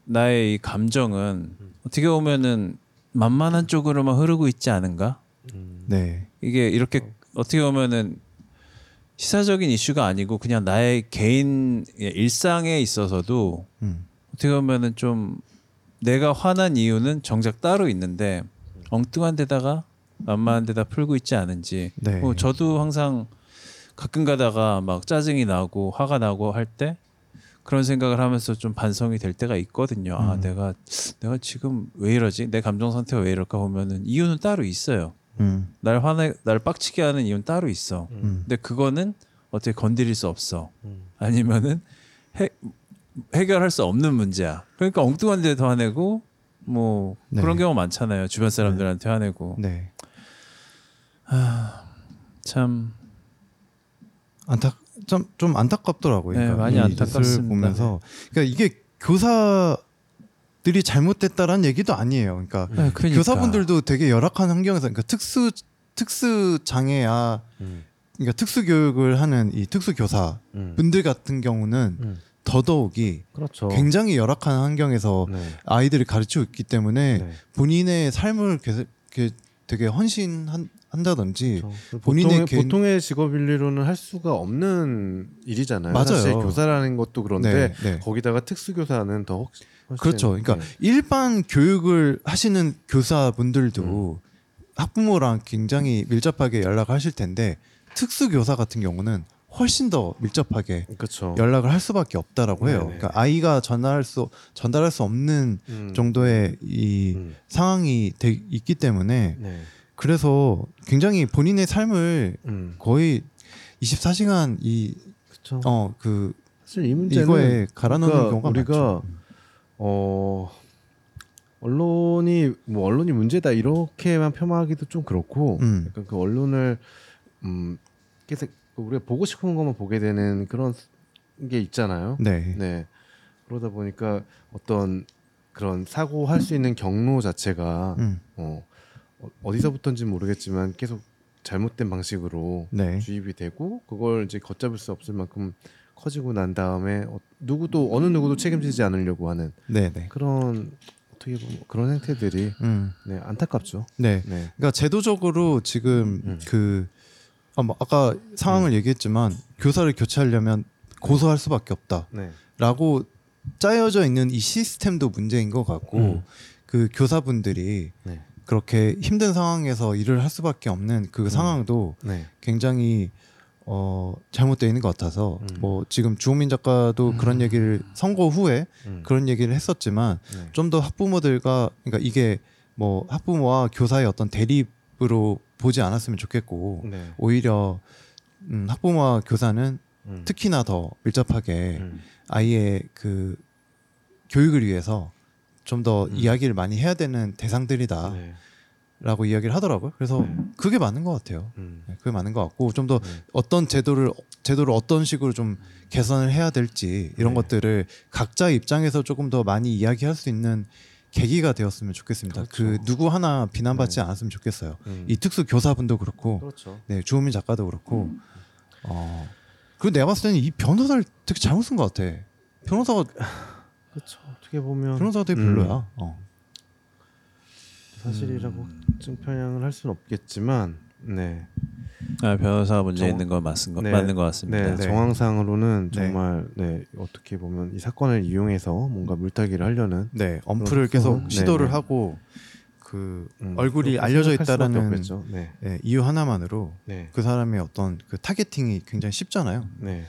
나의 이 감정은 어떻게 보면은 만만한 쪽으로만 흐르고 있지 않은가? 음. 네. 이게 이렇게 어떻게 보면은 시사적인 이슈가 아니고 그냥 나의 개인 일상에 있어서도 음. 어떻게 보면은 좀 내가 화난 이유는 정작 따로 있는데 엉뚱한 데다가 만만한 데다 풀고 있지 않은지 네. 뭐 저도 항상 가끔 가다가 막 짜증이 나고 화가 나고 할 때 그런 생각을 하면서 좀 반성이 될 때가 있거든요. 아 음. 내가 내가 지금 왜 이러지? 내 감정 상태가 왜 이럴까 보면은 이유는 따로 있어요. 음. 날 화내 날 빡치게 하는 이유는 따로 있어. 음. 근데 그거는 어떻게 건드릴 수 없어. 음. 아니면은 해, 해결할 수 없는 문제야. 그러니까 엉뚱한 데도 화내고 뭐 네. 그런 경우 많잖아요. 주변 사람들한테 화내고 네. 참 안타 좀, 좀 안타깝더라고요. 네, 많이 이 안타깝습니다. 보면서 그러니까 이게 교사 들이 잘못됐다라는 얘기도 아니에요. 그러니까 네, 그러니까. 교사분들도 되게 열악한 환경에서 그러니까 특수 특수 장애야 음. 그러니까 특수 교육을 하는 이 특수 교사 음. 분들 같은 경우는 음. 더더욱이 그렇죠. 굉장히 열악한 환경에서 네. 아이들을 가르치고 있기 때문에 네. 본인의 삶을 계속 되게 헌신한다든지 그렇죠. 본인의 보통의, 개인- 보통의 직업인리로는 할 수가 없는 일이잖아요. 맞아요. 사실 교사라는 것도 그런데 네, 네. 거기다가 특수교사는 더 훨씬 그렇죠. 그러니까 네. 일반 교육을 하시는 교사분들도 학부모랑 굉장히 밀접하게 연락하실 텐데 특수 교사 같은 경우는 훨씬 더 밀접하게 그렇죠. 연락을 할 수밖에 없다라고 해요. 네네. 그러니까 아이가 전할 수 전달할 수 없는 음. 정도의 이 음. 상황이 돼 있기 때문에 네. 그래서 굉장히 본인의 삶을 음. 거의 24시간 이 그렇죠. 어그 문제는 이거에 갈아넣는 그러니까 경우가 우리가 많죠. 어 언론이 뭐 언론이 문제다 이렇게만 폄하하기도 좀 그렇고 음. 약간 그 언론을 음 계속 우리가 보고 싶은 것만 보게 되는 그런 게 있잖아요. 네. 네. 그러다 보니까 어떤 그런 사고 할 수 있는 경로 자체가 음. 어, 어- 어디서부터인지 모르겠지만 계속 잘못된 방식으로 네. 주입이 되고 그걸 이제 걷잡을 수 없을 만큼 커지고 난 다음에 어, 누구도 어느 누구도 책임지지 않으려고 하는 네, 네. 그런 어떻게 보면 그런 행태들이 음. 네, 안타깝죠. 네. 네. 그러니까 제도적으로 지금 음. 그 아, 뭐 아까 상황을 얘기했지만 교사를 교체하려면 고소할 수밖에 없다라는 라고 짜여져 있는 이 시스템도 문제인 것 같고 음. 그 교사분들이 네. 그렇게 힘든 상황에서 일을 할 수밖에 없는 그 상황도 네. 굉장히 어 잘못되어 있는 것 같아서 음. 뭐 지금 주호민 작가도 그런 얘기를 선거 후에 음. 그런 얘기를 했었지만 네. 좀더 학부모들과 그러니까 이게 뭐 학부모와 교사의 어떤 대립으로 보지 않았으면 좋겠고 네. 오히려 음, 학부모와 교사는 음. 특히나 더 밀접하게 음. 아이의 그 교육을 위해서 좀더 음. 이야기를 많이 해야 되는 대상들이다 라고 네. 이야기를 하더라고요. 그래서 그게 맞는 것 같아요. 음. 네, 그게 맞는 것 같고 좀더 네. 어떤 제도를 제도를 어떤 식으로 좀 개선을 해야 될지 이런 네. 것들을 각자 입장에서 조금 더 많이 이야기할 수 있는 계기가 되었으면 좋겠습니다. 그 그렇죠. 누구 하나 비난받지 네. 않았으면 좋겠어요. 음. 이 특수 교사분도 그렇고, 그렇죠. 네 주호민 작가도 그렇고, 어 그리고 내가 봤을 때는 이 변호사를 되게 잘못 쓴 것 같아. 변호사가 그렇죠. 어떻게 보면 변호사가 되게 음. 별로야. 어. 사실이라고 증편향을 할 수는 없겠지만, 네, 아, 변호사가 문제 정- 있는 건 맞은 거 네. 맞는 것 같습니다. 네, 네. 정황상으로는 네. 정말 네 어떻게 보면 이 사건을 이용해서 뭔가 물타기를 하려는 네 엄프를 그렇고, 계속 네, 시도를 네. 하고 그 음, 얼굴이 알려져 있다라는. 네, 네, 이유 하나만으로 네, 그 사람의 어떤 그 타겟팅이 굉장히 쉽잖아요. 네,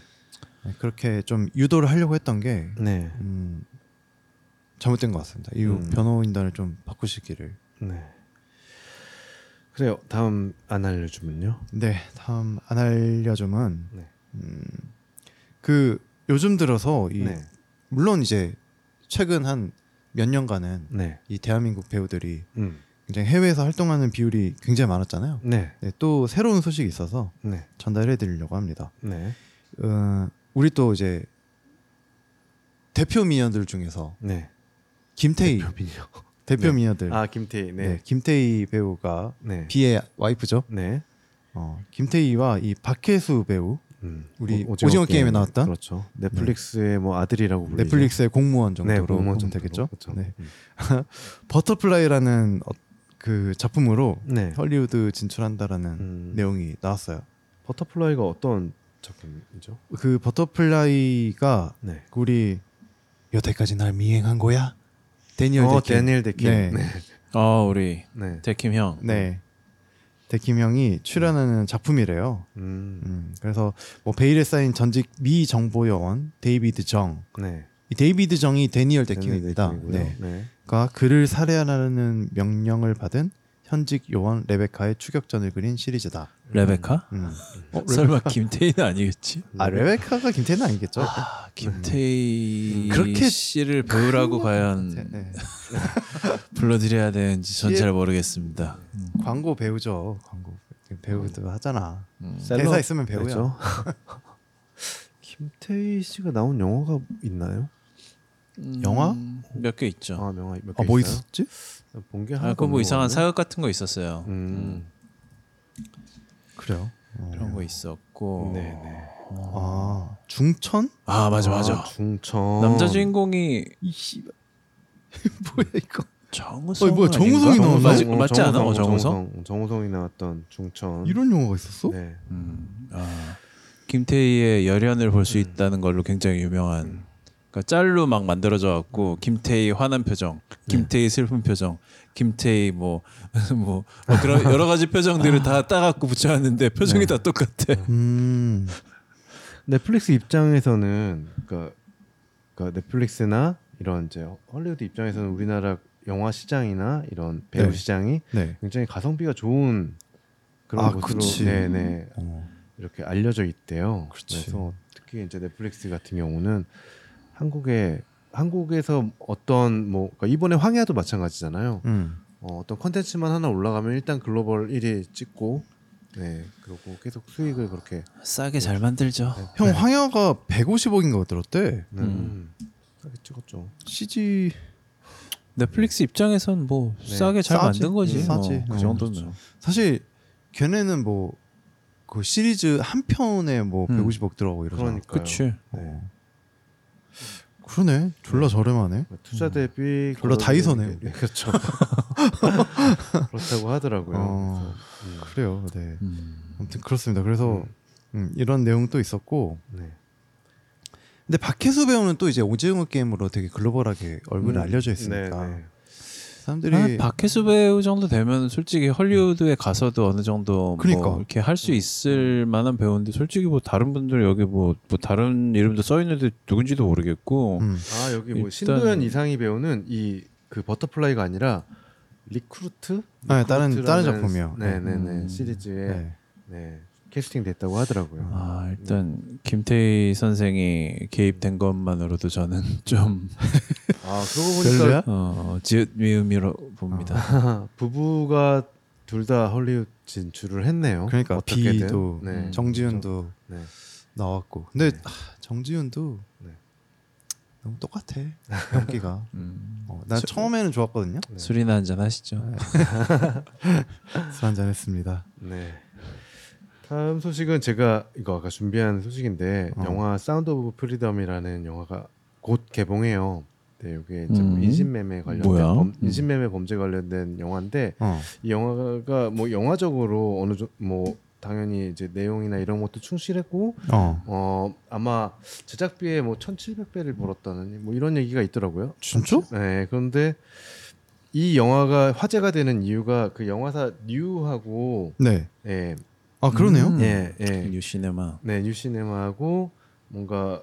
네, 그렇게 좀 유도를 하려고 했던 게 네, 음, 잘못된 것 같습니다. 이후 음. 변호인단을 좀 바꾸시기를. 네. 그래요. 다음 안 알려주면요. 네, 다음 안 알려줌은 네. 음, 그 요즘 들어서 이 네, 물론 이제 최근 한 몇 년간은 네, 이 대한민국 배우들이 음, 굉장히 해외에서 활동하는 비율이 굉장히 많았잖아요. 네, 네, 또 새로운 소식이 있어서 네, 전달해 드리려고 합니다. 네, 어, 우리 또 이제 대표 미녀들 중에서 네. 김태희 대표빈요. 대표 네. 미녀들 아 김태희. 네. 네, 김태희 배우가 네, 비의 와이프죠. 네. 어, 김태희와 이 박혜수 배우 음, 우리 오- 오징어 게임 에 나왔던? 그렇죠. 넷플릭스의 뭐 아들이라고 불리죠. 넷플릭스의 공무원 네, 정도로 공무원 보면 정도로. 되겠죠. 그렇죠. 네. 음. Butterfly라는 어, 그 작품으로 네. 헐리우드 진출한다라는 음. 내용이 나왔어요. Butterfly가 어떤 작품이죠? 그 Butterfly가 네. 우리 여태까지 날 미행한 거야? 데니얼 어, 데킴. 데니엘 데킴. 네. 네. 어, 우리 네. 데킴 형. 네. 데킴 형이 출연하는 작품이래요. 음. 음, 그래서 뭐 베일에 쌓인 전직 미 정보 요원 데이비드 정. 네. 이 데이비드 정이 데니얼 데킴입니다. 데킴이고요. 네. 네. 가 그를 살해하라는 명령을 받은 현직 요원 레베카의 추격전을 그린 시리즈다. 레베카? 음. 어, 설마 김태희는 아니겠지? 아 레베카가 김태희는 아니겠죠? 아, 김태희 그렇게- 씨를 배우라고 과연 네. 불러드려야 되는지 전 잘 모르겠습니다. 광고 배우죠. 광고 배우도 하잖아. 음. 대사 있으면 배우야. 셀럽? 김태희 씨가 나온 영화가 있나요? 영화? 몇 개 있죠. 아, 명화 몇개 아 뭐 있어요? 있었지? 본게 아, 하나. 그거 뭐 이상한 사극 같은 거 있었어요. 음. 그래요. 어. 그런 거 있었고. 네, 네. 아 중천? 아 맞아 맞아. 아, 중천. 남자 주인공이 이씨 뭐야 이거? 정우성. 어이, 뭐야, 정우성이 아닌가? 나왔어? 맞지, 맞지 않아? 어, 정우성? 정우성. 정우성 이 나왔던 중천. 이런 영화가 있었어? 네. 음, 아, 김태희의 열연을 볼수 음. 있다는 걸로 굉장히 유명한. 그러니까 짤로 막 만들어져 갖고 김태희 화난 표정, 김태희 슬픈 표정, 김태희 뭐뭐 뭐, 뭐 그런 여러 가지 표정들을 다 따갖고 붙여놨는데 표정이 다 똑같아. 음. 넷플릭스 입장에서는 그러니까, 그러니까 넷플릭스나 이런 이제 헐리우드 입장에서는 우리나라 영화 시장이나 이런 배우 네. 시장이 네. 굉장히 가성비가 좋은 그런 아, 곳으로 그치. 네네 어. 이렇게 알려져 있대요. 그렇지. 그래서 특히 이제 넷플릭스 같은 경우는 한국에 한국에서 어떤 뭐 그러니까 이번에 황야도 마찬가지잖아요. 음. 어, 어떤 컨텐츠만 하나 올라가면 일단 글로벌 1위 찍고 네 그리고 계속 수익을 그렇게 싸게 잘 만들죠. 형 황야가 150억인가 들었대. 음. 싸게 찍었죠. CG 넷플릭스 입장에선 뭐 네. 싸게 잘 싸지. 만든 거지. 음, 싸지. 뭐, 어, 그 정도면. 그렇죠. 사실 걔네는 뭐 그 시리즈 한 편에 뭐 음. 150억 들어가고 이러잖아. 그러니까요. 그치. 네. 그러네. 졸라 네. 저렴하네. 투자 대비 졸라 다이소네, 네, 그렇죠. 그렇다고 하더라고요. 어. 음, 그래요. 네. 음. 아무튼 그렇습니다. 그래서 음, 이런 내용도 있었고 네. 근데 박혜수 배우는 또 이제 오징어 게임으로 되게 글로벌하게 얼굴이 음, 알려져 있으니까 네, 네. 사람들이 한 박해수 배우 정도 되면 솔직히 헐리우드에 가서도 어느 정도 그러니까. 뭐 이렇게 할 수 있을 만한 배우인데 솔직히 뭐 다른 분들 여기 뭐, 뭐 다른 이름도 써 있는데 누군지도 모르겠고 음. 아 여기 뭐 일단- 신도현 이상희 배우는 이 그 Butterfly가 아니라 Recruit? 네, 다른- 다른 작품이요. 네네네 음. 시리즈에 네. 네. 캐스팅 됐다고 하더라고요. 아 일단 김태희 선생이 개입된 것만으로도 저는 좀 아 그러고 보니까 별로야? 어, 지읒 미음이로 봅니다. 부부가 둘 다 헐리우드 진출을 했네요. 그러니까 어떻게든. 비도 네. 정지훈도 네. 나왔고 근데 네. 아, 정지훈도 네. 너무 똑같아 연기가 음, 어, 난 저- 처음에는 좋았거든요 네. 술이나 한잔 하시죠. 술 한잔 했습니다 네. 다음 소식은 제가 이거 아까 준비한 소식인데 어. 영화 Sound of Freedom이라는 영화가 곧 개봉해요. 네, 이게 이제 뭐 음. 인신매매 관련된 뭐야? 범, 음. 인신매매 범죄 관련된 영화인데 어. 이 영화가 뭐 영화적으로 어느 정뭐 당연히 이제 내용이나 이런 것도 충실했고 어. 어 아마 제작비에 뭐 1,700배를 벌었다는 뭐 이런 얘기가 있더라고요. 진짜? 네. 그런데 이 영화가 화제가 되는 이유가 그 영화사 뉴하고 네. 예. 아 그러네요 음. 예, 예. 뉴시네마. 네, 뉴시네마하고 뭔가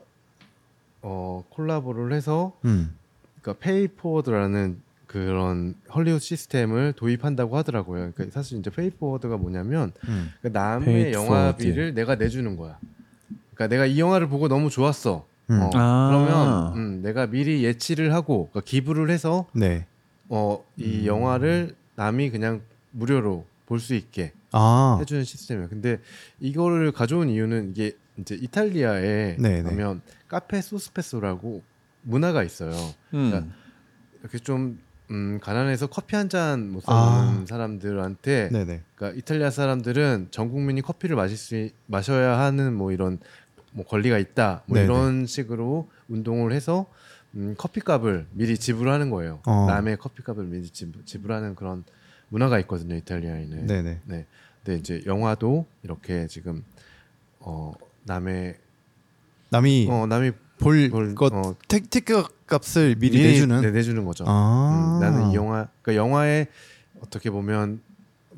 어 콜라보를 해서 음. 그러니까 pay forward라는 그런 헐리우드 시스템을 도입한다고 하더라고요. 그러니까 사실 이제 pay forward가 뭐냐면 음. 그러니까 남의 Paid 영화비를 내가 내주는 거야. 그러니까 내가 이 영화를 보고 너무 좋았어. 음. 어, 아. 그러면 음, 내가 미리 예치를 하고 그러니까 기부를 해서 네. 어, 이 음. 영화를 남이 그냥 무료로 볼 수 있게 아. 해주는 시스템이에요. 근데 이거를 가져온 이유는 이게 이제 이탈리아에 네, 네. 가면 카페 소스페소라고 문화가 있어요. 음. 이렇게 좀 음, 가난해서 커피 한 잔못 아. 사는 사람들한테 네네. 그러니까 이탈리아 사람들은 전 국민이 커피를 마실 수 있- 마셔야 하는 뭐 이런 뭐 권리가 있다 뭐 네네. 이런 식으로 운동을 해서 음, 커피값을 미리 지불하는 거예요. 어. 남의 커피값을 미리 지불, 지불하는 그런 문화가 있거든요 이탈리아에는. 네네. 네. 근데 이제 영화도 이렇게 지금 어 남의 남이 어 남이 볼 볼- 것 어, 택 티켓 값을 미리 내주는. 네, 내주는 거죠. 아. 음, 나는 이 영화 그러니까 영화에 어떻게 보면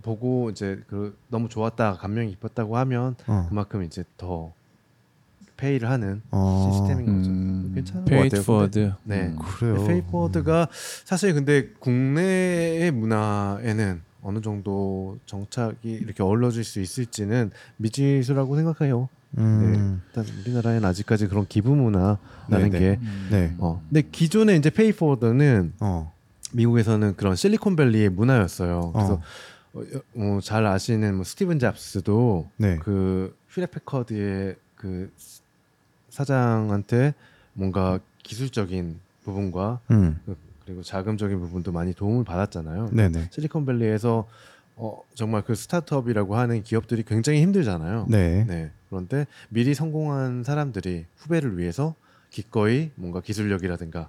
보고 이제 그 너무 좋았다 감명이 깊었다고 하면 어. 그만큼 이제 더 pay를 하는 어. 시스템인 거죠. 음, 괜찮은 것 같아요. pay forward. 네. 음. 그래요. pay forward가 사실 근데 국내의 문화에는 어느 정도 정착이 이렇게 어울려질 수 있을지는 미지수라고 생각해요. 음. 일단 우리나라에는 아직까지 그런 기부 문화라는 네네. 게 음. 네. 어. 근데 기존에 이제 pay forward는 어. 미국에서는 그런 실리콘밸리의 문화였어요. 그래서 어. 어, 어, 잘 아시는 뭐 스티븐 잡스도 네. 그 휴렛패커드의 그 사장한테 뭔가 기술적인 부분과 음. 그- 그리고 자금적인 부분도 많이 도움을 받았잖아요. 네네. 실리콘밸리에서 어, 정말 그 스타트업이라고 하는 기업들이 굉장히 힘들잖아요. 네. 네. 그런데 미리 성공한 사람들이 후배를 위해서 기꺼이 뭔가 기술력이라든가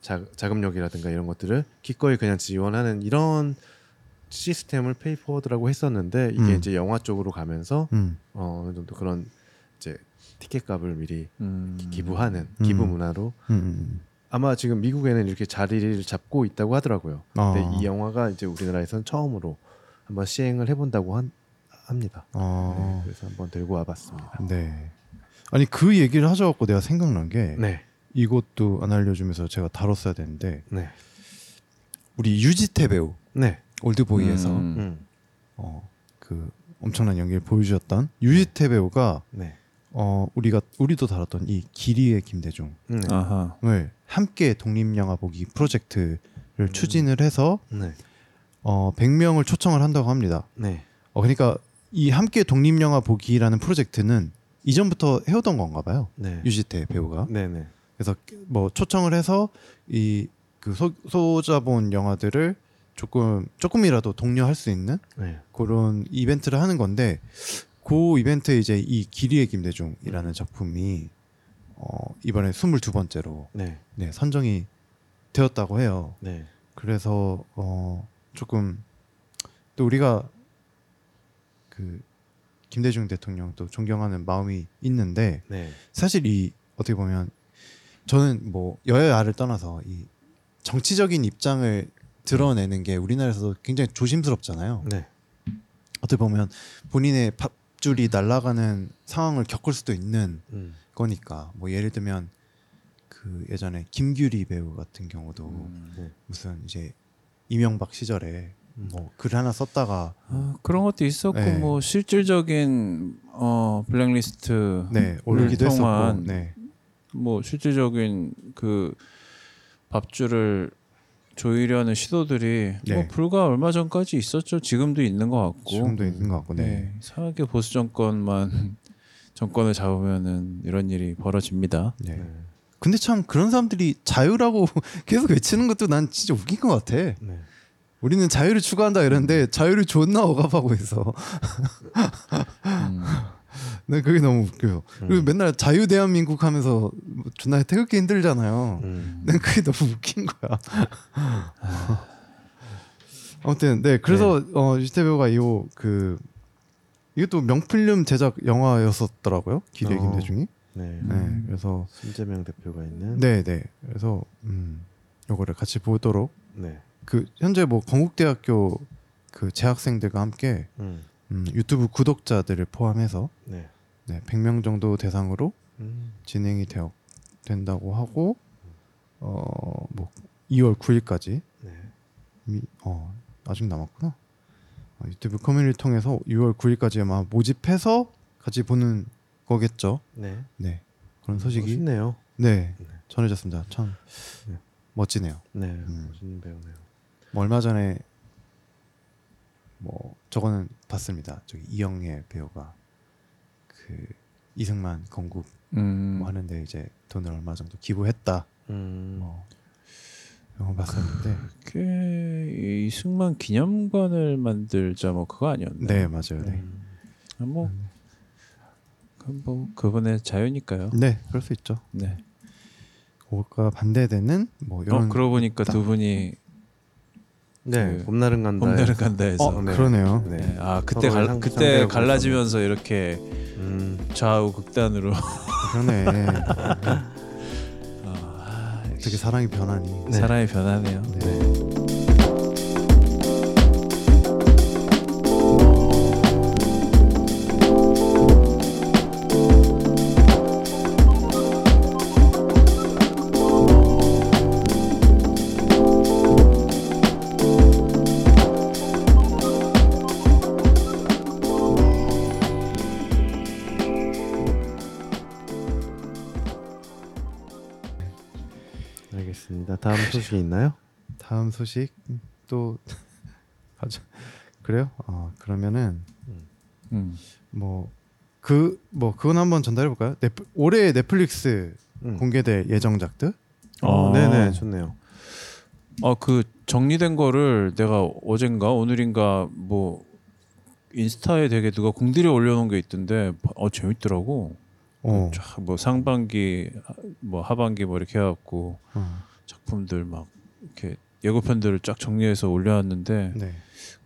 자, 자금력이라든가 이런 것들을 기꺼이 그냥 지원하는 이런 시스템을 pay forward라고 했었는데 이게 음. 이제 영화 쪽으로 가면서 음. 어, 어느 정도 그런 이제 티켓값을 미리 음. 기- 기부하는 기부 음. 문화로 음. 아마 지금 미국에는 이렇게 자리를 잡고 있다고 하더라고요. 아. 근데 이 영화가 이제 우리나라에서는 처음으로 한번 시행을 해본다고 한, 합니다. 네, 어. 그래서 한번 들고 와봤습니다. 네. 아니 그 얘기를 하셔갖고 내가 생각난 게 네, 이것도 안 알려주면서 제가 다뤘어야 되는데 네, 우리 유지태 배우 네. 올드보이에서 음. 음, 어, 그 엄청난 연기를 보여주셨던 유지태 배우가 네, 어, 우리가 우리도 다뤘던 이 길이의 김대중을 음, 네, 아하. 함께 독립 영화 보기 프로젝트를 음. 추진을 해서 네, 어, 100명을 초청을 한다고 합니다. 네. 어, 그러니까 이 함께 독립 영화 보기라는 프로젝트는 이전부터 해오던 건가 봐요. 네. 유지태 배우가. 네, 네. 그래서 뭐 초청을 해서 이 그 소자본 영화들을 조금 조금이라도 독려할 수 있는 네. 그런 이벤트를 하는 건데 그 이벤트에 이제 이 길이의 김대중이라는 작품이 어, 이번에 22번째로 네, 네, 선정이 되었다고 해요. 네. 그래서 어, 조금 또 우리가 그 김대중 대통령도 존경하는 마음이 있는데 네. 사실 이 어떻게 보면 저는 뭐 여야를 떠나서 이 정치적인 입장을 드러내는 게 우리나라에서도 굉장히 조심스럽잖아요. 네. 어떻게 보면 본인의 밥줄이 날아가는 상황을 겪을 수도 있는 음. 거니까 뭐 예를 들면 그 예전에 김규리 배우 같은 경우도 음. 네. 무슨 이제 이명박 시절에 뭐글 하나 썼다가 아, 그런 것도 있었고 네. 뭐 실질적인 어 블랙리스트 네 올리기도 했었고 네 뭐 실질적인 그 밥줄을 조이려는 시도들이 네. 뭐 불과 얼마 전까지 있었죠. 지금도 있는 것 같고. 지금도 있는 것 같고 네. 네. 이상하게 보수 정권만 정권을 잡으면은 이런 일이 벌어집니다. 네. 네. 근데 참 그런 사람들이 자유라고 계속 외치는 것도 난 진짜 웃긴 것 같아. 네. 우리는 자유를 추구한다 이러는데 자유를 존나 억압하고 있어. 음. 네, 그게 너무 웃겨요. 그리고 맨날 자유 대한민국 하면서 뭐 존나 태극기 흔들잖아요. 음. 난 그게 너무 웃긴 거야. 아무튼 네 그래서 어 유태 배우가 이그 이것도 명필름 제작 영화였었더라고요. 기대 어. 김대중이. 네. 네 그래서 손재명 대표가 있는. 네 네 그래서 음 요거를 같이 보도록 네. 그 현재 뭐 건국대학교 그 재학생들과 함께 음. 음, 유튜브 구독자들을 포함해서 네. 네, 100명 정도 대상으로 음. 진행이 되어 된다고 하고 어 뭐 2월 9일까지 네. 미, 어 아직 남았구나. 어, 유튜브 커뮤니티 통해서 6월 9일까지 아마 모집해서 같이 보는 거겠죠. 네. 네 그런 소식이 멋있네요. 네 네. 전해졌습니다. 참 네. 멋지네요. 네. 음. 멋있는 배우네요. 뭐 얼마 전에 뭐 저거는 봤습니다. 저기 이영애 배우가 그 이승만 건국 음. 뭐 하는데 이제 돈을 얼마 정도 기부했다. 음. 뭐 이런 거 봤었는데 그게 이승만 기념관을 만들자 뭐 그거 아니었나? 네 맞아요. 네. 음. 아, 뭐, 그건 뭐 그분의 자유니까요. 네 그럴 수 있죠. 네. 그것과 반대되는 뭐 이런 어, 그러고 보니까 두 분이 네. 그 봄날은 간다. 봄날은 간다해서 어 네. 그러네요. 네. 네. 아 그때 갈 상- 그때 갈라지면서 이렇게 음. 좌우 극단으로 그러네. 아, 어떻게 사랑이 변하니. 네. 사람이 변하네요. 소식 있나요? 다음 소식 또 가져. 그래요? 어 그러면은 음. 뭐그 뭐 그건 한번 전달해 볼까요? 넷플, 올해 넷플릭스 음. 공개될 예정작들. 어, 아. 네네 좋네요. 아그 정리된 거를 내가 어젠가 오늘인가 뭐 인스타에 되게 누가 공들여 올려놓은 게 있던데 어 재밌더라고. 어. 쫙뭐 상반기 뭐 하반기 뭐 이렇게 해갖고 어. 작품들 막 이렇게 예고편들을 쫙 정리해서 올려놨는데 네.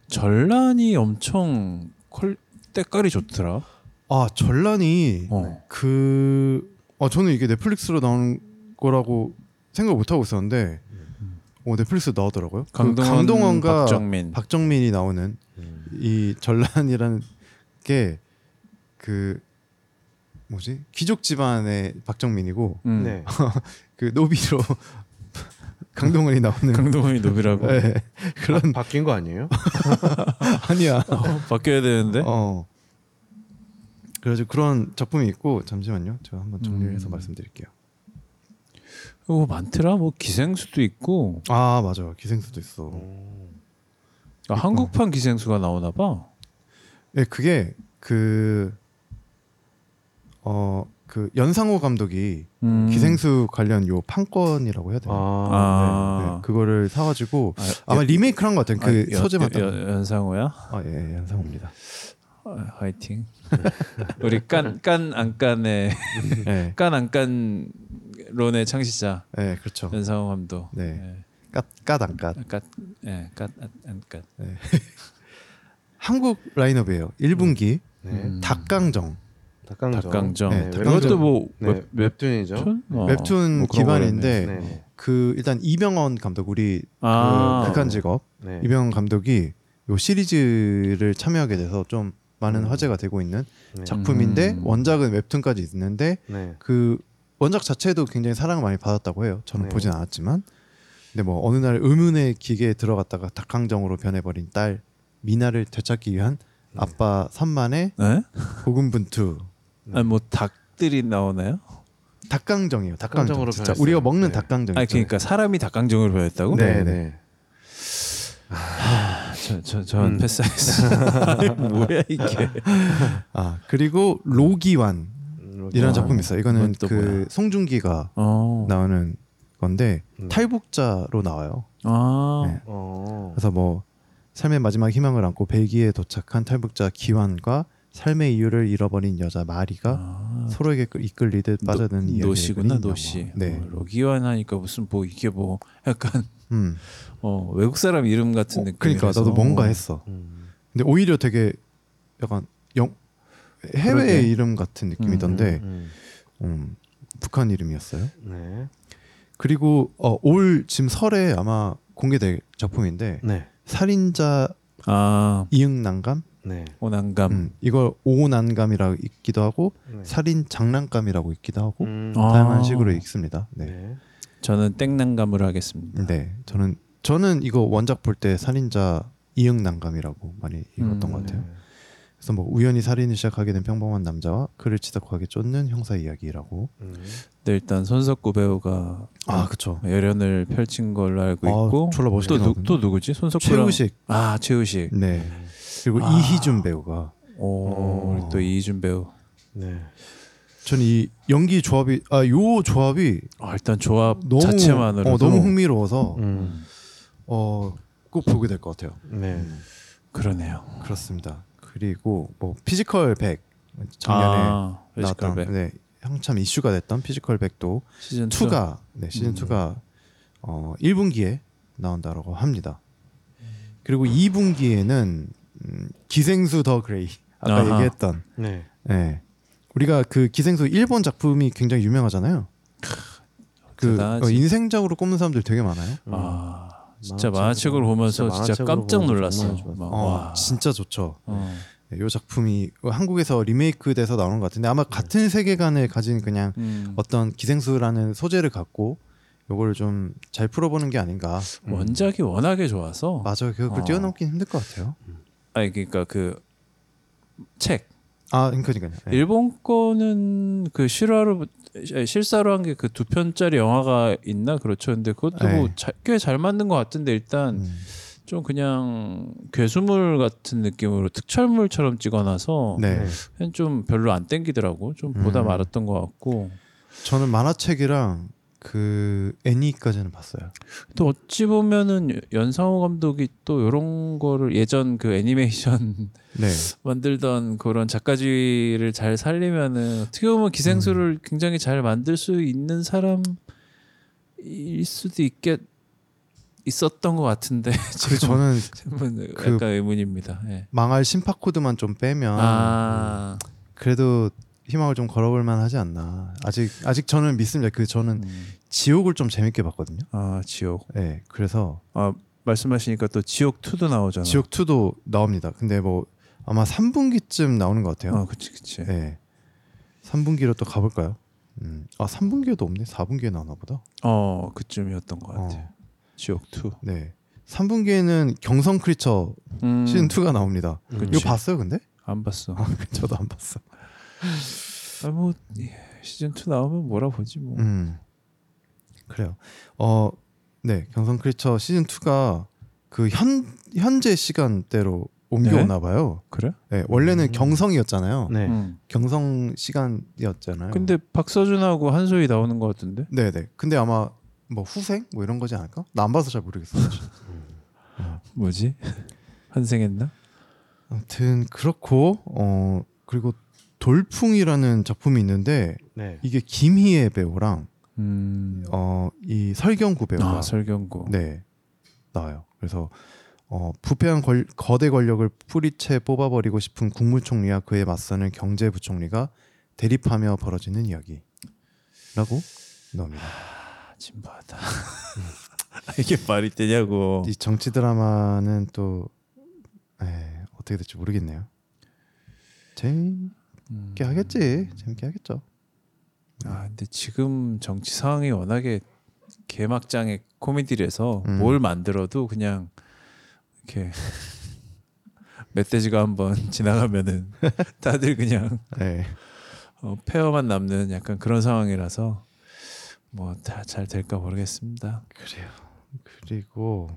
전란이 엄청 퀄 때깔이 좋더라. 아 전란이 어. 그 아, 저는 이게 넷플릭스로 나오는 거라고 생각 못 하고 있었는데 어, 넷플릭스 나오더라고요. 그 강동원, 강동원과 박정민. 박정민이 나오는 음. 이 전란이라는 게 그 뭐지 귀족 집안의 박정민이고 음. 네. 그 노비로 강동원이 나오는 강동원이 노비라고 네, 그런 바뀐 거 아니에요? 아니야. 바뀌어야 되는데. 어. 그래가지고 그런 작품이 있고 잠시만요. 제가 한번 정리를 해서 음. 말씀드릴게요. 어 많더라. 뭐 기생수도 있고 아 맞아 기생수도 있어. 음. 아, 한국판 기생수가 나오나 봐. 네 그게 그 어, 그 연상호 감독이 음. 기생수 관련 요 판권이라고 해야 되나? 아, 아, 네, 그거를 사가지고 아, 아마 연- 리메이크를 한것 같아요. 그 아, 연- 소재 맞다. 연- 연상호야? 아, 예, 예, 연상호입니다. 아, 화이팅. 우리 깐깐안 깐의 네, 깐안 깐론의 창시자 네, 그렇죠. 연상호 감독. 네. 깠, 안 깠. 깐, 예, 깐안 깐. 한국 라인업이에요. 1분기 네. 음. 닭강정, 닭강정. 닭강정. 네, 네, 이것도 뭐 네, 웹, 웹툰이죠. 웹툰 어, 웹툰 뭐 기반인데 거였네. 네. 그 일단 이병헌 감독 우리 아. 그 극한 직업 네. 이병헌 감독이 요 시리즈를 참여하게 돼서 좀 많은 음. 화제가 되고 있는 네. 작품인데 음. 원작은 웹툰까지 있는데 네. 그 원작 자체도 굉장히 사랑을 많이 받았다고 해요. 저는 네. 보진 않았지만 근데 뭐 어느 날 의문의 기계에 들어갔다가 닭강정으로 변해버린 딸 미나를 되찾기 위한 네. 아빠 산만의 네? 고군분투 아니 뭐 닭들이 나오나요? 닭강정이에요. 닭강정 닭강정으로 진짜 변했어요. 우리가 먹는 네. 닭강정. 아니 있잖아요. 그러니까 사람이 닭강정으로 변했다고? 네. 네. 네. 저저전 음. 패스하겠습니다. 뭐야 이게? 아 그리고 로기완이라는 음, 작품 이 있어요. 이거는 이건 또 그 뭐야? 송중기가 어. 나오는 건데 음. 탈북자로 나와요. 아. 네. 어. 그래서 뭐 삶의 마지막 희망을 안고 벨기에에 도착한 탈북자 기완과 삶의 이유를 잃어버린 여자 마리가 아. 서로에게 끌- 이끌리듯 빠져드는 노- 이야기를 노시구나 노시. 영화. 네. 어, 로기완 하니까 무슨 뭐 이게 뭐 약간 음. 어, 외국 사람 이름 같은 어, 느낌. 그러니까 나도 뭔가 했어. 음. 근데 오히려 되게 약간 영 해외 그러게. 이름 같은 느낌이던데 음. 음, 북한 이름이었어요. 네. 그리고 어, 올 지금 설에 아마 공개될 작품인데 네. 살인자 아 이응 난감 네. 오난감. 음, 이걸 오난감이라고 읽기도 하고 네. 살인 장난감이라고 읽기도 하고 음. 아. 다양한 식으로 읽습니다. 네. 네. 저는 땡난감으로 하겠습니다. 네, 저는 저는 이거 원작 볼 때 살인자 이응난감이라고 많이 읽었던 음, 것 같아요. 네. 그래서 뭐 우연히 살인을 시작하게 된 평범한 남자와 그를 지독하게 쫓는 형사 이야기라고. 음. 네, 일단 손석구 배우가 아, 그쵸. 열연을 펼친 걸로 알고 아, 있고 졸라 멋있게 또, 누. 또 누구지? 손석구랑 최우식. 아 최우식. 네. 그리고 아. 이희준 배우가. 오, 어. 우리 또 이희준 배우. 네. 저는 이 연기 조합이 아 요 조합이 아, 일단 조합 너무 자체만으로도 어, 너무 흥미로워서 음. 어꼭 보게 될 것 같아요. 네. 그러네요. 그렇습니다. 그리고 뭐 피지컬 100 작년에 아, 나왔던 백. 네, 한참 이슈가 됐던 피지컬 100도 시즌 2가 네, 시즌 음. 2가 어 1분기에 나온다라고 합니다. 그리고 2분기에는 음, 기생수 더 그레이 아까 아하. 얘기했던 네. 네. 우리가 그 기생수 일본 작품이 굉장히 유명하잖아요. 그 대단하지. 어, 인생작으로 꼽는 사람들 되게 많아요. 아 진짜 만화책으로- 만화책을 보면서 진짜 진짜, 깜짝 놀랐어. 어, 와. 진짜 좋죠. 어. 네, 이 작품이 한국에서 리메이크돼서 나오는 것 같은데 아마 같은 세계관을 가진 그냥 음. 어떤 기생수라는 소재를 갖고 요거를 좀잘 풀어보는 게 아닌가. 원작이 워낙에 좋아서 맞아요. 그걸 어. 뛰어넘긴 힘들 것 같아요. 아니 그러니까 그 책 아, 그러니까요. 네. 일본 거는 그 실화로 아니, 실사로 한 게 그 두 편짜리 영화가 있나 그렇죠. 근데 그것도 네. 뭐 꽤잘 만든 것 같은데 일단 음. 좀 그냥 괴수물 같은 느낌으로 특촬물처럼 찍어놔서 네. 좀 별로 안 땡기더라고. 좀 보다 음. 말았던 것 같고. 저는 만화책이랑 그 애니까지는 봤어요. 또 어찌 보면은 연상호 감독이 또 이런 거를 예전 그 애니메이션 네. 만들던 그런 작가지를 잘 살리면은 어떻게 보면 기생수를 굉장히 잘 만들 수 있는 사람일 수도 있겠 있었던 것 같은데 그 저는 그- 약간 의문입니다. 예. 망할 심파 코드만 좀 빼면 아, 그래도 희망을 좀 걸어볼 만하지 않나. 아직 아직 저는 믿습니다. 그 저는 음. 지옥을 좀 재밌게 봤거든요. 아 지옥. 네. 그래서 아 말씀하시니까 또 지옥 2도 나오잖아. 지옥 2도 나옵니다. 근데 뭐 아마 3분기쯤 나오는 것 같아요. 어, 그치 그치. 네. 3분기로 또 가볼까요? 음. 아 3분기에도 없네. 4분기에 나오나 보다. 어 그쯤이었던 것 같아. 요 어. 지옥 2. 네. 3분기에는 경성 크리처 음, 시즌 2가 나옵니다. 음. 이거 봤어요, 근데? 안 봤어. 아, 저도 안 봤어. 아 뭐 시즌 2 나오면 뭐라 보지 뭐. 음. 그래요. 어, 네. 경성 크리처 시즌 2가 그 현 현재 시간대로 옮겨오나 봐요. 그래? 네, 원래는 음. 경성이었잖아요. 네. 음. 경성 시간이었잖아요. 근데 박서준하고 한소희 나오는 것 같은데? 네, 네. 근데 아마 뭐 후생 뭐 이런 거지 않을까? 나 안 봐서 잘 모르겠어. 사실. 뭐지? 환생했나? 아무튼 그렇고 어 그리고 돌풍이라는 작품이 있는데 네. 이게 김희애 배우랑 음. 어 이 설경구 배우가 아 설경구. 네 나와요. 그래서 어 부패한 걸, 거대 권력을 뿌리채 뽑아버리고 싶은 국무총리와 그에 맞서는 경제부총리가 대립하며 벌어지는 이야기라고 넣습니다. 아, 진부하다. 이게 말이 되냐고. 이 정치 드라마는 또 에, 어떻게 될지 모르겠네요. 재밌게 음. 하겠지. 재밌게 하겠죠. 아 근데 지금 정치 상황이 워낙에 개막장의 코미디라서 음. 뭘 만들어도 그냥 이렇게 멧돼지가 한번 지나가면은 다들 그냥 네. 어, 페어만 남는 약간 그런 상황이라서 뭐 다 잘 될까 모르겠습니다. 그래요. 그리고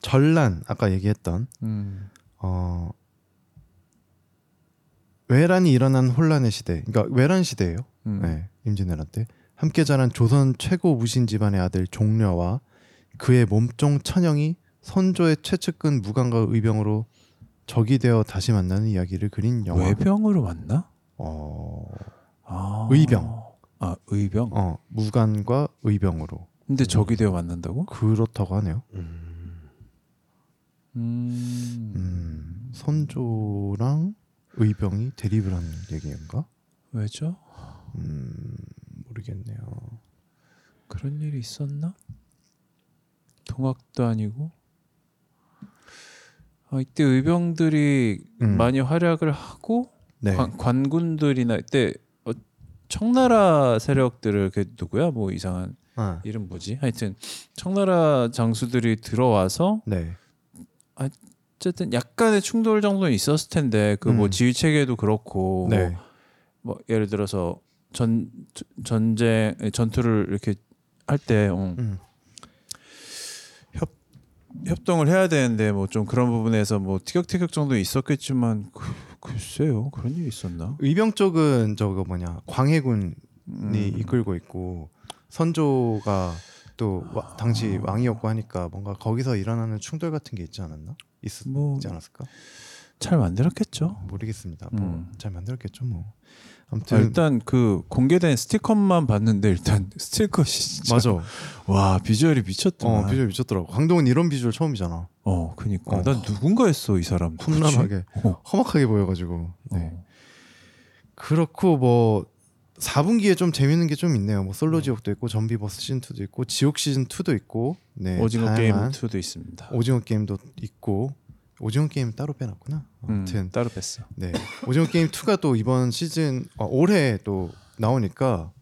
전란 아까 얘기했던 음. 어 외란이 일어난 혼란의 시대. 그러니까 외란 시대예요. 음. 네, 임진왜란 때 함께 자란 조선 최고 무신 집안의 아들 종려와 그의 몸종 천영이 선조의 최측근 무관과 의병으로 적이 되어 다시 만나는 이야기를 그린 영화. 외병으로 만나? 어, 아. 의병. 아 의병. 어, 무관과 의병으로 근데 적이 되어 만난다고? 그렇다고 하네요. 음. 음. 음, 선조랑 의병이 대립을 하는 얘기인가? 왜죠? 음, 모르겠네요. 그런 일이 있었나? 동학도 아니고. 아, 이때 의병들이 음. 많이 활약을 하고 네. 관, 관군들이나 이때 어, 청나라 세력들을 그 누구야 뭐 이상한 아, 이름 뭐지? 하여튼 청나라 장수들이 들어와서 네. 어쨌든 약간의 충돌 정도는 있었을 텐데 그뭐 음. 지휘 체계도 그렇고 네. 뭐, 뭐 예를 들어서 전 전쟁 전투를 이렇게 할때 어, 음. 협동을 해야 되는데 뭐 좀 그런 부분에서 뭐 티격태격 정도 있었겠지만 그, 글쎄요 그런 일이 있었나? 의병 쪽은 저거 뭐냐 광해군이 음. 이끌고 있고 선조가 또 와- 당시 왕이었고 하니까 뭔가 거기서 일어나는 충돌 같은 게 있지 않았나? 있, 뭐 있지 않았을까? 잘 만들었겠죠. 모르겠습니다. 음. 뭐잘 만들었겠죠 뭐. 아, 아무튼 일단 그 공개된 스틸컷만 봤는데 일단 스틸컷이 진짜 맞아. 와 비주얼이 미쳤더만. 어 비주얼 미쳤더라고. 강동원 이런 비주얼 처음이잖아. 어, 그니까 어. 난 누군가 했어 이 사람. 험난하게 어. 험악하게 보여가지고. 네. 어. 그렇고 뭐 4분기에 좀 재밌는 게 좀 있네요. 뭐 솔로 지옥도 있고 좀비버스 시즌 2도 있고 지옥 시즌 2도 있고 네, 오징어 게임 다양한 2도 있습니다. 오징어 게임도 있고 오징어 게임 따로 빼놨구나. 음, 아무튼 따로 뺐어. 네 오징어 게임 2가 또 이번 시즌 어, 올해 또 나오니까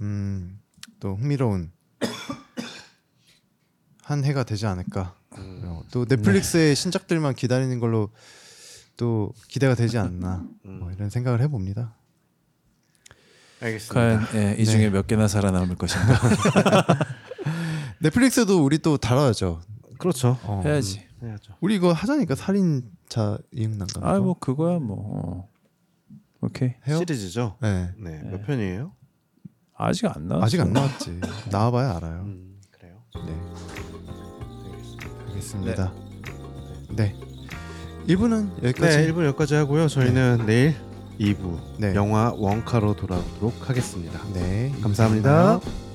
음 또 흥미로운 한 해가 되지 않을까. 어, 또 넷플릭스의 신작들만 기다리는 걸로 또 기대가 되지 않나 뭐 이런 생각을 해봅니다. 알겠습니다. 과연 예, 이 중에 네. 몇 개나 살아남을 것인가 넷플릭스도 우리 또 다뤄야죠. 그렇죠. 어, 해야지. 해야죠. 우리 이거 하자니까 살인자 이응난가. 아뭐 그거야 뭐. 어. 오케이. 해요? 시리즈죠. 네. 네. 네. 몇 편이에요? 아직 안 나왔어. 아직 안 나왔지. 나와봐야 알아요. 음, 그래요. 네. 알겠습니다. 알겠습니다. 네. 1부는 여기까지. 네, 1부 여기까지 하고요. 저희는 내일 2부 네. 영화 원카로 돌아오도록 하겠습니다. 네. 감사합니다. 감사합니다.